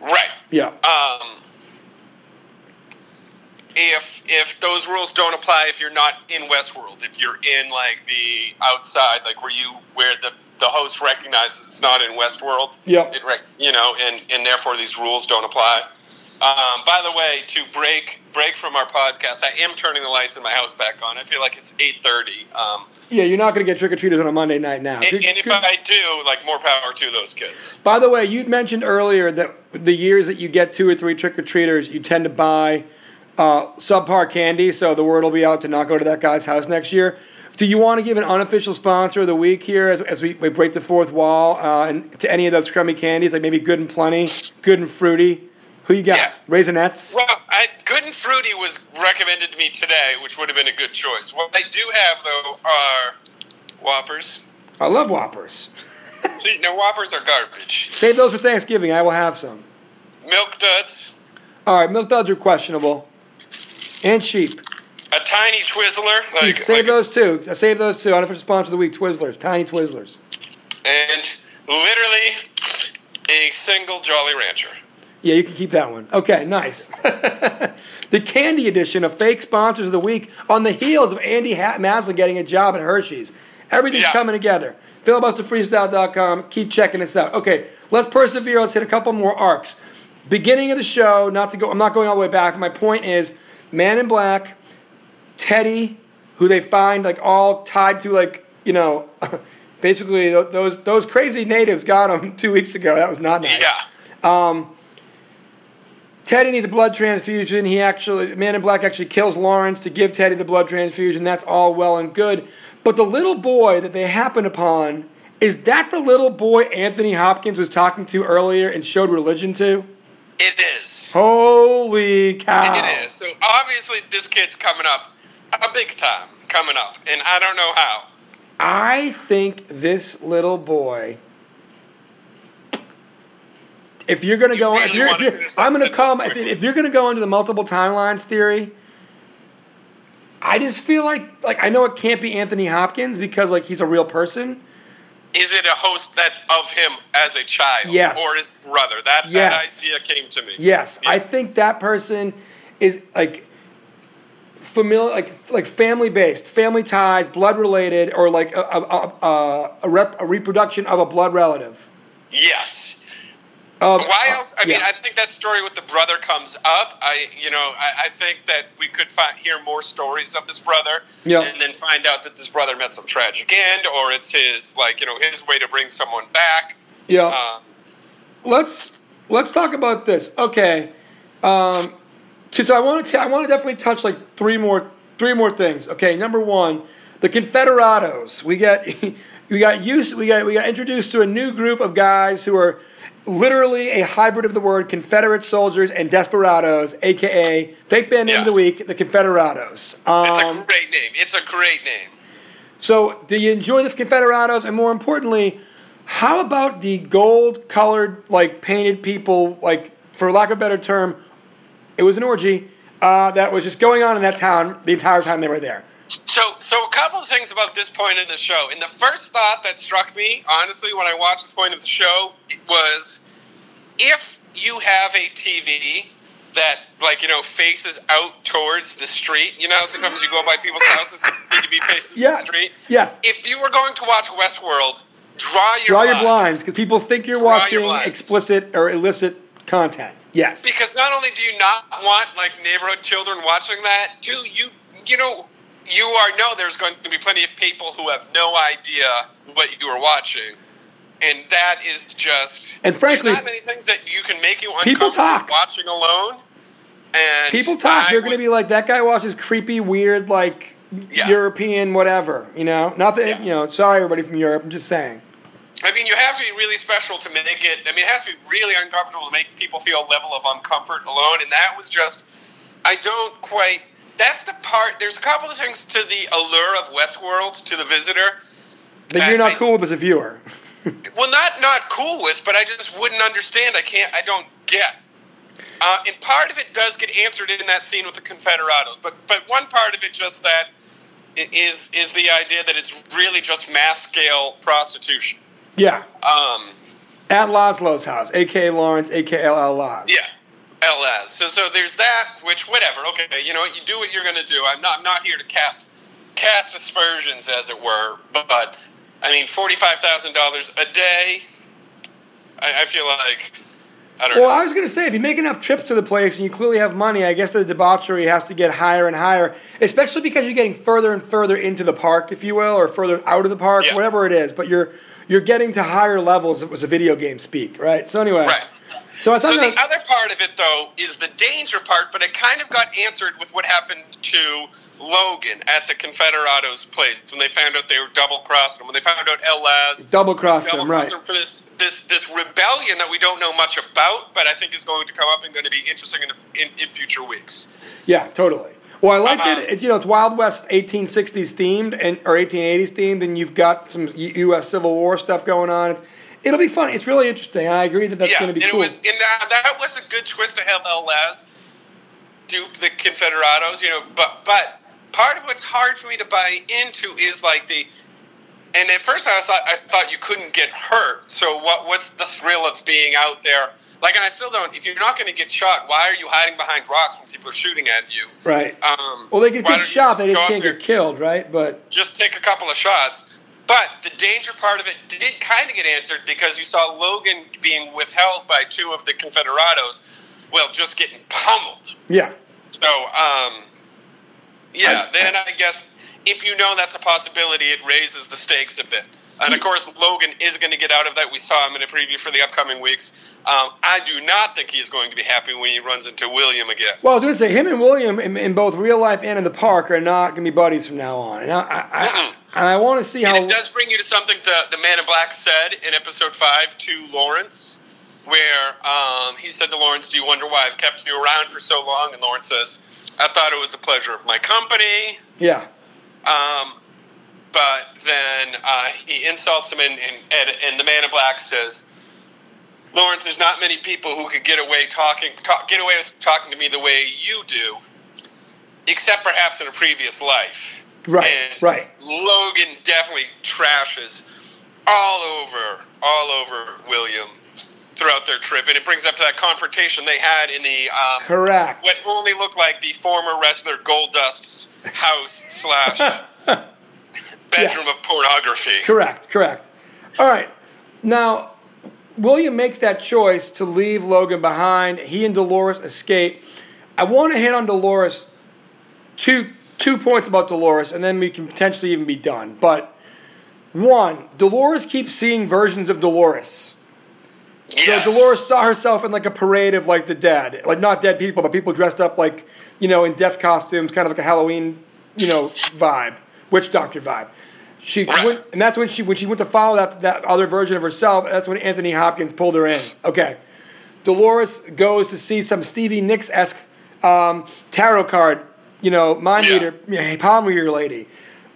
[SPEAKER 4] Right.
[SPEAKER 3] Yeah.
[SPEAKER 4] um, if if those rules don't apply if you're not in Westworld, if you're in like the outside, like where you where the the host recognizes it's not in Westworld,
[SPEAKER 3] Yep.
[SPEAKER 4] it rec- you know, and and therefore these rules don't apply. Um, by the way, to break break from our podcast, I am turning the lights in my house back on. I feel like it's eight thirty. Um,
[SPEAKER 3] Yeah, you're not gonna get trick or treaters on a Monday night now.
[SPEAKER 4] and, and if
[SPEAKER 3] good-
[SPEAKER 4] I do, like more power to those kids.
[SPEAKER 3] By the way, you'd mentioned earlier that the years that you get two or three trick or treaters, you tend to buy uh, subpar candy, so the word will be out to not go to that guy's house next year. Do you want to give an unofficial sponsor of the week here as, as we, we break the fourth wall uh, and to any of those crummy candies, like maybe Good and Plenty, Good and Fruity? Who you got?
[SPEAKER 4] Yeah.
[SPEAKER 3] Raisinets?
[SPEAKER 4] Well, I, Good and Fruity was recommended to me today, which would have been a good choice. What I do have though are Whoppers.
[SPEAKER 3] I love Whoppers.
[SPEAKER 4] See, no Whoppers are garbage.
[SPEAKER 3] Save those for Thanksgiving. I will have some.
[SPEAKER 4] Milk Duds,
[SPEAKER 3] All right, milk duds are questionable and cheap.
[SPEAKER 4] A tiny Twizzler,
[SPEAKER 3] See,
[SPEAKER 4] like,
[SPEAKER 3] save
[SPEAKER 4] like-
[SPEAKER 3] those two. Save those two. Unofficial sponsor of the week: Twizzlers, tiny Twizzlers.
[SPEAKER 4] and literally a single Jolly Rancher.
[SPEAKER 3] Yeah, you can keep that one. Okay, nice. the candy edition of fake sponsors of the week on the heels of Andy Maslin getting a job at Hershey's. Everything's
[SPEAKER 4] Yeah.
[SPEAKER 3] coming together. Filibusterfreestyle.com. Keep checking this out. Okay, let's persevere. Let's hit a couple more arcs. Beginning of the show, not to go, I'm not going all the way back. My point is Man in Black, Teddy, who they find like all tied to like, you know, basically th- those those crazy natives got him two weeks ago. That was not nice.
[SPEAKER 4] Yeah.
[SPEAKER 3] Um, Teddy needs a blood transfusion. He actually, Man in Black actually kills Lawrence to give Teddy the blood transfusion. That's all well and good. But the little boy that they happen upon, is that the little boy Anthony Hopkins was talking to earlier and showed religion to?
[SPEAKER 4] It is.
[SPEAKER 3] Holy cow.
[SPEAKER 4] It is. So obviously this kid's coming up a big time coming up, and I don't know how.
[SPEAKER 3] I think this little boy. If you're gonna
[SPEAKER 4] You
[SPEAKER 3] go, if you're, if you're I'm gonna call. If, if you're gonna go into the multiple timelines theory, I just feel like like I know it can't be Anthony Hopkins because like he's a real person.
[SPEAKER 4] Is it a host that of him as a child?
[SPEAKER 3] Yes.
[SPEAKER 4] Or his brother? That
[SPEAKER 3] Yes.
[SPEAKER 4] that idea came to me.
[SPEAKER 3] Yes,
[SPEAKER 4] Yeah.
[SPEAKER 3] I think that person is like familiar, like like family based, family ties, blood related, or like a a a, a, rep, a reproduction of a blood relative.
[SPEAKER 4] Yes.
[SPEAKER 3] Um,
[SPEAKER 4] Why else? I mean,
[SPEAKER 3] yeah.
[SPEAKER 4] I think that story with the brother comes up. I, you know, I, I think that we could find, hear more stories of this brother,
[SPEAKER 3] Yeah.
[SPEAKER 4] and then find out that this brother met some tragic end, or it's his, like, you know, his way to bring someone back.
[SPEAKER 3] yeah.
[SPEAKER 4] Uh,
[SPEAKER 3] let's let's talk about this. Okay, um, so, so I want to I want to definitely touch like three more three more things. Okay, number one, the Confederados. We got we got used we got we got introduced to a new group of guys who are literally a hybrid of the word Confederate soldiers and desperados, aka fake band name
[SPEAKER 4] Yeah.
[SPEAKER 3] of the week, the Confederados.
[SPEAKER 4] it's
[SPEAKER 3] Um,
[SPEAKER 4] a great name. It's a great name.
[SPEAKER 3] so, do you enjoy the Confederados? And more importantly, how about the gold colored, like painted people, like, for lack of a better term, it was an orgy uh, that was just going on in that town the entire time they were there?
[SPEAKER 4] So, so a couple of things about this point in the show. And the first thought that struck me, honestly, when I watched this point of the show, was if you have a TV that, like, you know, faces out towards the street, you know, sometimes you go by people's houses, the TV faces
[SPEAKER 3] Yes.
[SPEAKER 4] the street.
[SPEAKER 3] Yes.
[SPEAKER 4] If you were going to watch Westworld, draw your
[SPEAKER 3] Draw your
[SPEAKER 4] blinds.
[SPEAKER 3] blinds because people think you're
[SPEAKER 4] Draw
[SPEAKER 3] watching
[SPEAKER 4] blinds.
[SPEAKER 3] explicit or illicit content. Yes.
[SPEAKER 4] because not only do you not want like neighborhood children watching that, two, you you know you are know there's going to be plenty of people who have no idea what you are watching, and that is just
[SPEAKER 3] And frankly-
[SPEAKER 4] not many things that you can make you
[SPEAKER 3] People talk.
[SPEAKER 4] watching alone. And
[SPEAKER 3] People talk.
[SPEAKER 4] I
[SPEAKER 3] You're going to be like, that guy watches creepy, weird, like,
[SPEAKER 4] Yeah.
[SPEAKER 3] European, whatever. You know? Not that,
[SPEAKER 4] Yeah.
[SPEAKER 3] you know, sorry, everybody from Europe. I'm just saying.
[SPEAKER 4] I mean, you have to be really special to make it. I mean, it has to be really uncomfortable to make people feel a level of uncomfort alone. And that was just, I don't quite. That's the part. There's a couple of things to the allure of Westworld to the visitor.
[SPEAKER 3] That you're not
[SPEAKER 4] I-
[SPEAKER 3] cool with as a viewer.
[SPEAKER 4] Well, not not cool with, but I just wouldn't understand. I can't. I don't get. Uh, and part of it does get answered in that scene with the Confederados, but but one part of it just that is is the idea that it's really just mass scale prostitution.
[SPEAKER 3] Yeah.
[SPEAKER 4] Um,
[SPEAKER 3] At Laszlo's house, aka Lawrence, aka LL Laz.
[SPEAKER 4] Yeah, LS. So so there's that. Which whatever. Okay, you know what? You do what you're gonna do. I'm not I'm not here to cast cast aspersions, as it were. But I mean, forty five thousand dollars a day. I, I feel like I don't know.
[SPEAKER 3] Well,
[SPEAKER 4] know.
[SPEAKER 3] I was going to say, if you make enough trips to the place and you clearly have money, I guess the debauchery has to get higher and higher, especially because you're getting further and further into the park, if you will, or further out of the park,
[SPEAKER 4] Yeah.
[SPEAKER 3] whatever it is. But you're you're getting to higher levels. It was a video game speak, right? So anyway,
[SPEAKER 4] Right.
[SPEAKER 3] So I thought
[SPEAKER 4] so the other part of it, though, is the danger part, but it kind of got answered with what happened to Logan at the Confederados' place when they found out they were double crossed him. When they found out El Laz
[SPEAKER 3] Double crossed him,
[SPEAKER 4] double-crossed
[SPEAKER 3] right.
[SPEAKER 4] for this this this rebellion that we don't know much about, but I think is going to come up and going to be interesting in, in, in future weeks.
[SPEAKER 3] Yeah, totally. Well, I like that it's you know it's Wild West 1860s themed and or 1880s themed, and you've got some U.S. Civil War stuff going on. It's it'll be fun. It's really interesting. I agree that that's
[SPEAKER 4] yeah,
[SPEAKER 3] going to be
[SPEAKER 4] and
[SPEAKER 3] cool.
[SPEAKER 4] it was and that, that was a good twist to have El Laz dupe the Confederados, you know. But but part of what's hard for me to buy into is like the. And at first, I was thought I thought you couldn't get hurt. So what? What's the thrill of being out there? Like, and I still don't. If you're not going to get shot, why are you hiding behind rocks when people are shooting at you?
[SPEAKER 3] right.
[SPEAKER 4] Um,
[SPEAKER 3] well, they get get shot. They just can't get killed, right? But
[SPEAKER 4] just take a couple of shots. But the danger part of it did kind of get answered because you saw Logan being withheld by two of the Confederados, well, just getting pummeled.
[SPEAKER 3] yeah,
[SPEAKER 4] So, um, yeah,
[SPEAKER 3] I-
[SPEAKER 4] then I guess if you know that's a possibility, it raises the stakes a bit. And of course, Logan is going to get out of that. We saw him in a preview for the upcoming weeks. Um, I do not think he is going to be happy when he runs into William again.
[SPEAKER 3] Well, I was going to say him and William in, in both real life and in the park are not going to be buddies from now on, and I, I, I, and I want to see how.
[SPEAKER 4] And it does bring you to something that the Man in Black said in episode five to Lawrence, where um, he said to Lawrence, "Do you wonder why I've kept you around for so long?" And Lawrence says, "I thought it was the pleasure of my company."
[SPEAKER 3] yeah,
[SPEAKER 4] Um, but then uh, he insults him, and, and, and, the Man in Black says, "Lawrence, there's not many people who could get away talking, talk, get away with talking to me the way you do, except perhaps in a previous life."
[SPEAKER 3] right,
[SPEAKER 4] And
[SPEAKER 3] right.
[SPEAKER 4] Logan definitely trashes all over, all over William throughout their trip, and it brings up to that confrontation they had in the um,
[SPEAKER 3] Correct.
[SPEAKER 4] what only looked like the former wrestler Goldust's house slash bedroom of pornography.
[SPEAKER 3] Correct, correct. All right. Now, William makes that choice to leave Logan behind. He and Dolores escape. I want to hit on Dolores two two points about Dolores, and then we can potentially even be done. But one, Dolores keeps seeing versions of Dolores.
[SPEAKER 4] Yes.
[SPEAKER 3] So Dolores saw herself in like a parade of like the dead, like not dead people, but people dressed up like you know in death costumes, kind of like a Halloween, you know, vibe, witch doctor vibe. She went, and that's when she when she went to follow that that other version of herself. That's when Anthony Hopkins pulled her in. Okay, Dolores goes to see some Stevie Nicks esque um, tarot card, you know, mind
[SPEAKER 4] Yeah.
[SPEAKER 3] reader, yeah, palm reader lady.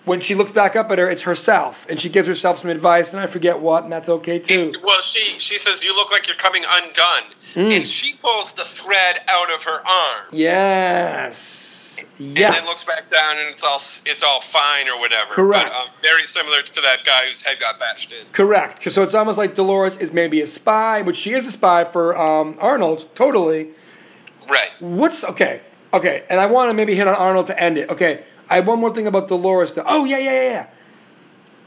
[SPEAKER 3] When she looks back up at her, it's herself, and she gives herself some advice, and I forget what, and that's okay too.
[SPEAKER 4] Well, she she says you look like you're coming undone,
[SPEAKER 3] Mm.
[SPEAKER 4] and she pulls the thread out of her arm.
[SPEAKER 3] Yes. Yes.
[SPEAKER 4] and then looks back down and it's all it's all fine or whatever.
[SPEAKER 3] Correct.
[SPEAKER 4] But, um, very similar to that guy whose head got bashed in.
[SPEAKER 3] Correct. So it's almost like Dolores is maybe a spy, but she is a spy for um, Arnold, totally.
[SPEAKER 4] Right.
[SPEAKER 3] What's okay? Okay, and I want to maybe hit on Arnold to end it. Okay, I have one more thing about Dolores. Though. Oh yeah, yeah, yeah, yeah.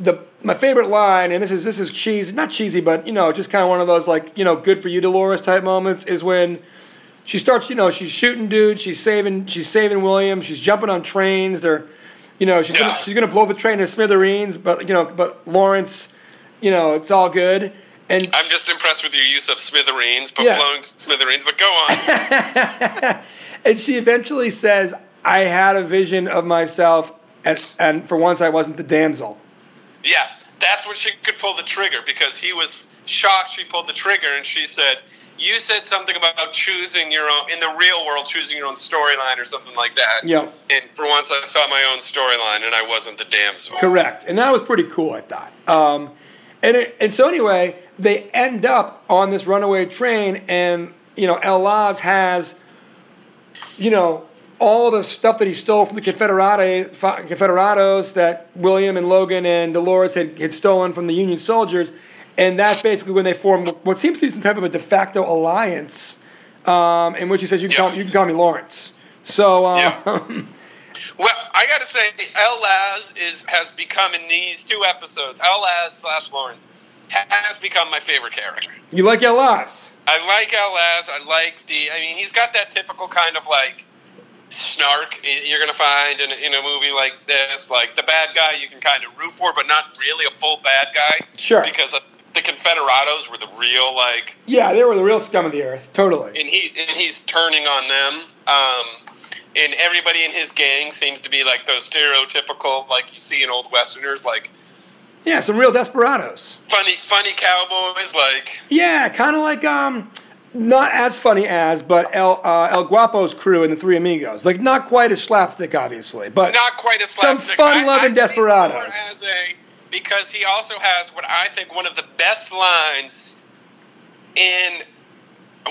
[SPEAKER 3] The my favorite line, and this is this is cheesy, not cheesy, but you know, just kind of one of those like you know, good for you, Dolores type moments is when she starts. You know, she's shooting dudes, she's saving, she's saving William, she's jumping on trains. They're, you know, she's
[SPEAKER 4] Yeah.
[SPEAKER 3] gonna, she's gonna blow the train to smithereens, but you know, but Lawrence, you know, it's all good. And
[SPEAKER 4] I'm just impressed with your use of smithereens, but
[SPEAKER 3] Yeah.
[SPEAKER 4] blowing smithereens. But go on.
[SPEAKER 3] And she eventually says, I had a vision of myself, and, and for once I wasn't the damsel.
[SPEAKER 4] Yeah, that's when she could pull the trigger because he was shocked. She pulled the trigger and she said, "You said something about choosing your own in the real world, choosing your own storyline or something like that."
[SPEAKER 3] Yeah.
[SPEAKER 4] And for once, I saw my own storyline, and I wasn't the damsel.
[SPEAKER 3] Correct. And that was pretty cool, I thought. Um, and, it, and so, anyway, they end up on this runaway train, and, you know, El Laz has, you know, all the stuff that he stole from the Confederate, Confederados that William and Logan and Dolores had, had stolen from the Union soldiers. And that's basically when they form what seems to be some type of a de facto alliance, um, in which he says, you can,
[SPEAKER 4] Yeah.
[SPEAKER 3] call, me, you can call me Lawrence. So, um,
[SPEAKER 4] Yeah. Well, I got to say, El Laz is has become in these two episodes, Laz slash Lawrence has become my favorite character.
[SPEAKER 3] you like El Laz?
[SPEAKER 4] I like El Laz. I like the. I mean, he's got that typical kind of like snark you're going to find in, in a movie like this. Like the bad guy you can kind of root for, but not really a full bad guy.
[SPEAKER 3] Sure.
[SPEAKER 4] Because the Confederados were the real like,
[SPEAKER 3] Yeah, they were the real scum of the earth. Totally.
[SPEAKER 4] and he and he's turning on them. Um, and everybody in his gang seems to be like those stereotypical, like you see in old westerners, like
[SPEAKER 3] Yeah, some real desperados.
[SPEAKER 4] funny, funny cowboys, like
[SPEAKER 3] Yeah, kind of like um, not as funny as, but El uh, El Guapo's crew and the Three Amigos. Like not quite as slapstick, obviously, but
[SPEAKER 4] not quite as
[SPEAKER 3] Some fun-loving
[SPEAKER 4] I- I'd say more
[SPEAKER 3] desperados.
[SPEAKER 4] A, because he also has what I think one of the best lines in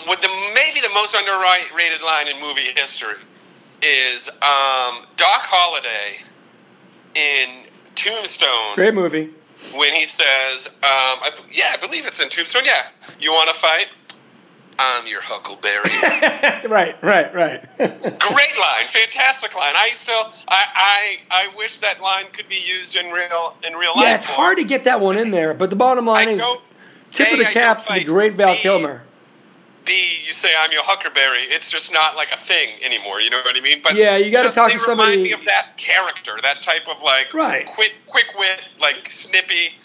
[SPEAKER 4] with the maybe the most underrated line in movie history is um, Doc Holliday in Tombstone
[SPEAKER 3] great movie.
[SPEAKER 4] when he says, um, I, "Yeah, I believe it's in Tombstone. Yeah, you want to fight? I'm your Huckleberry."
[SPEAKER 3] right, right, right.
[SPEAKER 4] Great line, fantastic line. I still, I, I, I wish that line could be used in real, in real life.
[SPEAKER 3] yeah, it's hard to get that one in there, but the bottom line
[SPEAKER 4] I
[SPEAKER 3] is tip of the cap to the great Val
[SPEAKER 4] B,
[SPEAKER 3] Kilmer.
[SPEAKER 4] B, you say I'm your Huckleberry. It's just not like a thing anymore. You know what I mean? But
[SPEAKER 3] Yeah, you gotta
[SPEAKER 4] just
[SPEAKER 3] talk to somebody-
[SPEAKER 4] Remind me of that character, that type of like
[SPEAKER 3] Right.
[SPEAKER 4] quick, quick wit, like snippy.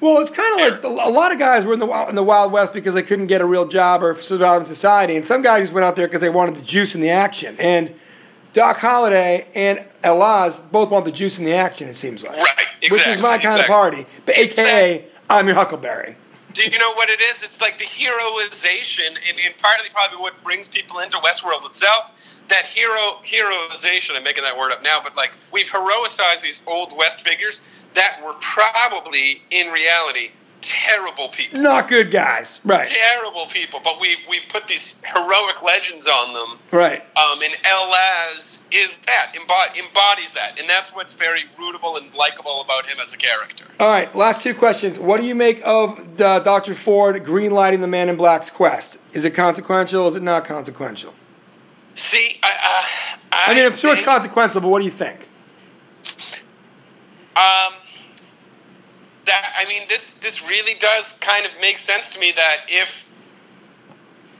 [SPEAKER 3] Well, it's kind of like a lot of guys were in the Wild- in the Wild West because they couldn't get a real job or survive in society, and some guys just went out there because they wanted the juice and the action. And Doc Holliday and Elaz both want the juice and the action. It seems like,
[SPEAKER 4] Right,
[SPEAKER 3] Which is my kind of party. But AKA, I'm your Huckleberry.
[SPEAKER 4] Do you know what it is? It's like the heroization, and, and partly probably what brings people into Westworld itself. That hero heroization. I'm making that word up now, but like we've heroicized these old West figures that were probably in reality terrible people.
[SPEAKER 3] Not good guys, right?
[SPEAKER 4] Terrible people, but we've we've put these heroic legends on them.
[SPEAKER 3] Right.
[SPEAKER 4] Um, and Elaz is that embod- embodies that, and that's what's very rootable and likable about him as a character.
[SPEAKER 3] All right, last two questions. What do you make of uh, Dr. Ford greenlighting the Man in Black's quest? Is it consequential? Is it not consequential?
[SPEAKER 4] See, I, uh, I,
[SPEAKER 3] I mean, I'm sure it's consequential, but what do you think?
[SPEAKER 4] Um, that I mean, this this really does kind of make sense to me. That if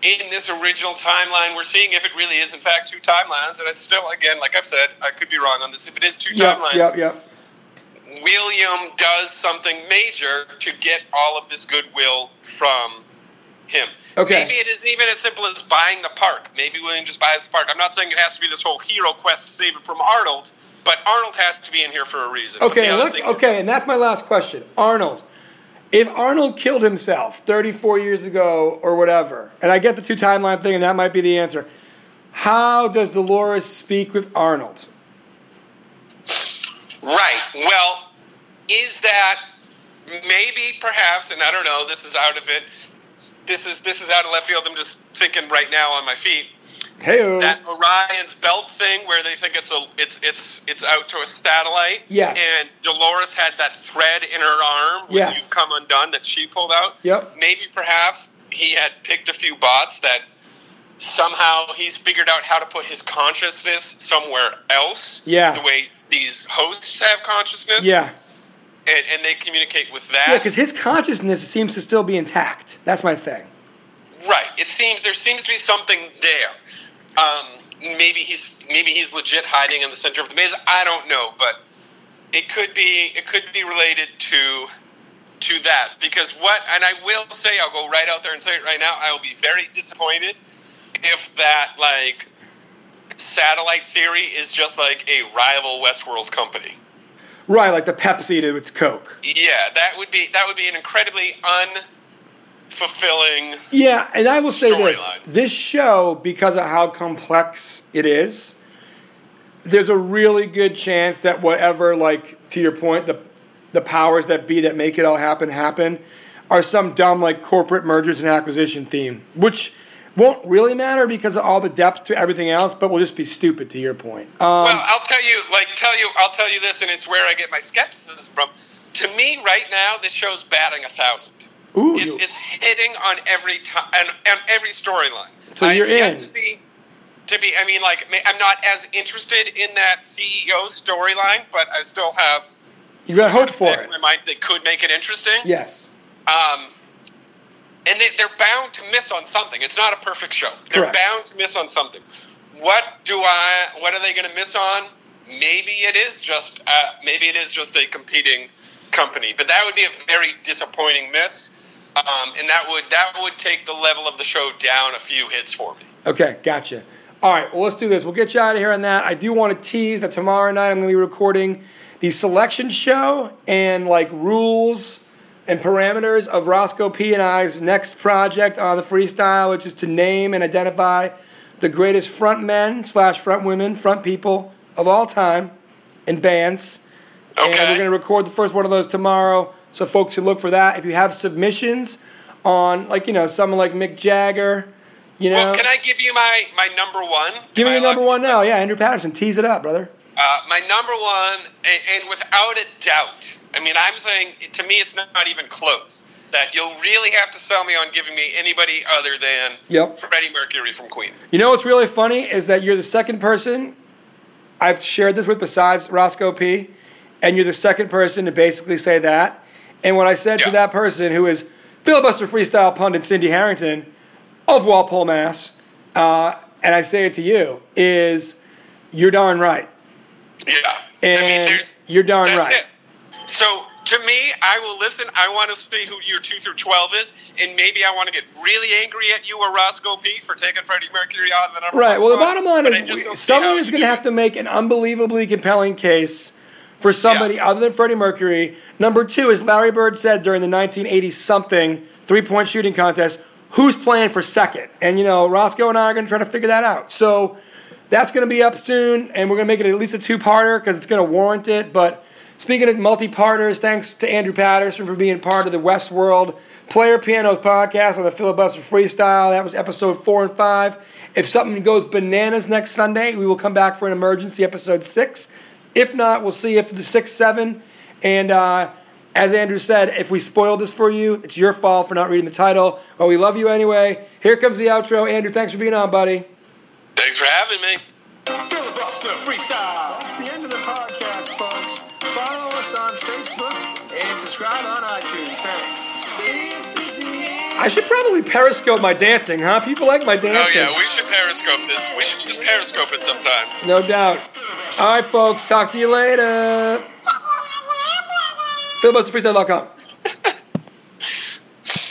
[SPEAKER 4] in this original timeline we're seeing if it really is in fact two timelines, and it's still again, like I've said, I could be wrong on this. If it is two
[SPEAKER 3] Yep,
[SPEAKER 4] timelines,
[SPEAKER 3] yep, yep.
[SPEAKER 4] William does something major to get all of this goodwill from him.
[SPEAKER 3] Okay.
[SPEAKER 4] Maybe it is even as simple as buying the park. Maybe William just buys the park. I'm not saying it has to be this whole hero quest to save it from Arnold, but Arnold has to be in here for a reason.
[SPEAKER 3] Okay,
[SPEAKER 4] the
[SPEAKER 3] and
[SPEAKER 4] other
[SPEAKER 3] let's okay, and that's my last question. Arnold, if Arnold killed himself 34 years ago or whatever, and I get the two timeline thing, and that might be the answer. How does Dolores speak with Arnold?
[SPEAKER 4] Right. Well, is that maybe perhaps, and I don't know, this is out of it. This is this is out of left field. I'm just thinking right now on my feet.
[SPEAKER 3] Hey,
[SPEAKER 4] That Orion's belt thing, where they think it's a it's it's it's out to a satellite.
[SPEAKER 3] Yes.
[SPEAKER 4] And Dolores had that thread in her arm when
[SPEAKER 3] Yes.
[SPEAKER 4] you come undone that she pulled out.
[SPEAKER 3] Yep.
[SPEAKER 4] Maybe perhaps he had picked a few bots that somehow he's figured out how to put his consciousness somewhere else.
[SPEAKER 3] Yeah.
[SPEAKER 4] The way these hosts have consciousness.
[SPEAKER 3] yeah,
[SPEAKER 4] And, and they communicate with that.
[SPEAKER 3] yeah, because his consciousness seems to still be intact. That's my thing.
[SPEAKER 4] Right. It seems there seems to be something there. Um, maybe he's maybe he's legit hiding in the center of the maze. I don't know, but it could be it could be related to to that because what and I will say I'll go right out there and say it right now. I will be very disappointed if that like satellite theory is just like a rival Westworld company.
[SPEAKER 3] Right, like the Pepsi to its Coke.
[SPEAKER 4] Yeah, that would be that would be an incredibly unfulfilling
[SPEAKER 3] Yeah, and I will say this:
[SPEAKER 4] Storyline.
[SPEAKER 3] this show, because of how complex it is, there's a really good chance that whatever, like to your point, the the powers that be that make it all happen happen, are some dumb like corporate mergers and acquisition theme, which won't really matter because of all the depth to everything else, but will just be stupid. To your point, um,
[SPEAKER 4] well, I'll tell you, like, tell you, I'll tell you this, and it's where I get my skepticism from. To me, right now, this show's batting a thousand.
[SPEAKER 3] ooh,
[SPEAKER 4] It's, it's hitting on every time and, and every storyline.
[SPEAKER 3] So you're in.
[SPEAKER 4] To be, to be, I mean, like, I'm not as interested in that CEO storyline, but I still have.
[SPEAKER 3] you got hope for it.
[SPEAKER 4] in my mind they could make it interesting.
[SPEAKER 3] Yes,
[SPEAKER 4] Um, and they, they're bound to miss on something. It's not a perfect show. They're
[SPEAKER 3] Correct.
[SPEAKER 4] bound to miss on something. What do I? What are they going to miss on? Maybe it is just. Uh, maybe it is just a competing company, but that would be a very disappointing miss, um, and that would that would take the level of the show down a few hits for me.
[SPEAKER 3] Okay, gotcha. All right, well, let's do this. We'll get you out of here on that. I do want to tease that tomorrow night I'm going to be recording the selection show and like rules and parameters of Roscoe P and I's next project on the freestyle, which is to name and identify the greatest front men slash front women, front people of all time in bands.
[SPEAKER 4] Okay.
[SPEAKER 3] And we're going to record the first one of those tomorrow, so folks can look for that. If you have submissions on, like, you know, someone like Mick Jagger, you know.
[SPEAKER 4] Well, can I give you my my number one?
[SPEAKER 3] Give me your number one now. Yeah, Andrew Patterson. Tease it up, brother.
[SPEAKER 4] Uh, my number one, and, and without a doubt, I mean, I'm saying to me, it's not, even close. That you'll really have to sell me on giving me anybody other than
[SPEAKER 3] Yep.
[SPEAKER 4] Freddie Mercury from Queen.
[SPEAKER 3] You know what's really funny is that you're the second person I've shared this with besides Roscoe P, and you're the second person to basically say that. And what I said to that person, who is filibuster freestyle pundit Cindy Harrington of Walpole, Mass, uh, and I say it to you, is you're darn right.
[SPEAKER 4] Yeah,
[SPEAKER 3] And
[SPEAKER 4] I mean,
[SPEAKER 3] you're darn
[SPEAKER 4] that's
[SPEAKER 3] right.
[SPEAKER 4] it. So to me, I will listen. I want to see who your two through twelve is, and maybe I want to get really angry at you or Roscoe P for taking Freddie Mercury out of the number.
[SPEAKER 3] Right. Well, the bottom line is
[SPEAKER 4] just
[SPEAKER 3] we-
[SPEAKER 4] don't see
[SPEAKER 3] someone is going to have to make an unbelievably compelling case for somebody
[SPEAKER 4] Yeah.
[SPEAKER 3] other than Freddie Mercury. Number two, as Larry Bird said during the 1980 something three point shooting contest, who's playing for second? And, you know, Roscoe and I are going to try to figure that out. So that's going to be up soon, and we're going to make it at least a two parter because it's going to warrant it. But speaking of multi parters, thanks to Andrew Patterson for being part of the Westworld Player Pianos podcast on the Filibuster Freestyle. That was episode four and five. If something goes bananas next Sunday, we will come back for an emergency episode six. If not, we'll see if the six, seven. And uh, as Andrew said, if we spoil this for you, it's your fault for not reading the title. But we love you anyway. Here comes the outro. Andrew, thanks for being on, buddy.
[SPEAKER 4] Thanks for having me.
[SPEAKER 1] Filibuster Freestyle. That's the end of the podcast, folks. Follow us on Facebook and subscribe on iTunes. Thanks.
[SPEAKER 3] I should probably periscope my dancing, huh? People like my dancing.
[SPEAKER 4] Oh yeah, we should periscope this. We should just periscope it sometime.
[SPEAKER 3] No doubt. All right, folks. Talk to you later. FilibusterFreestyle.com.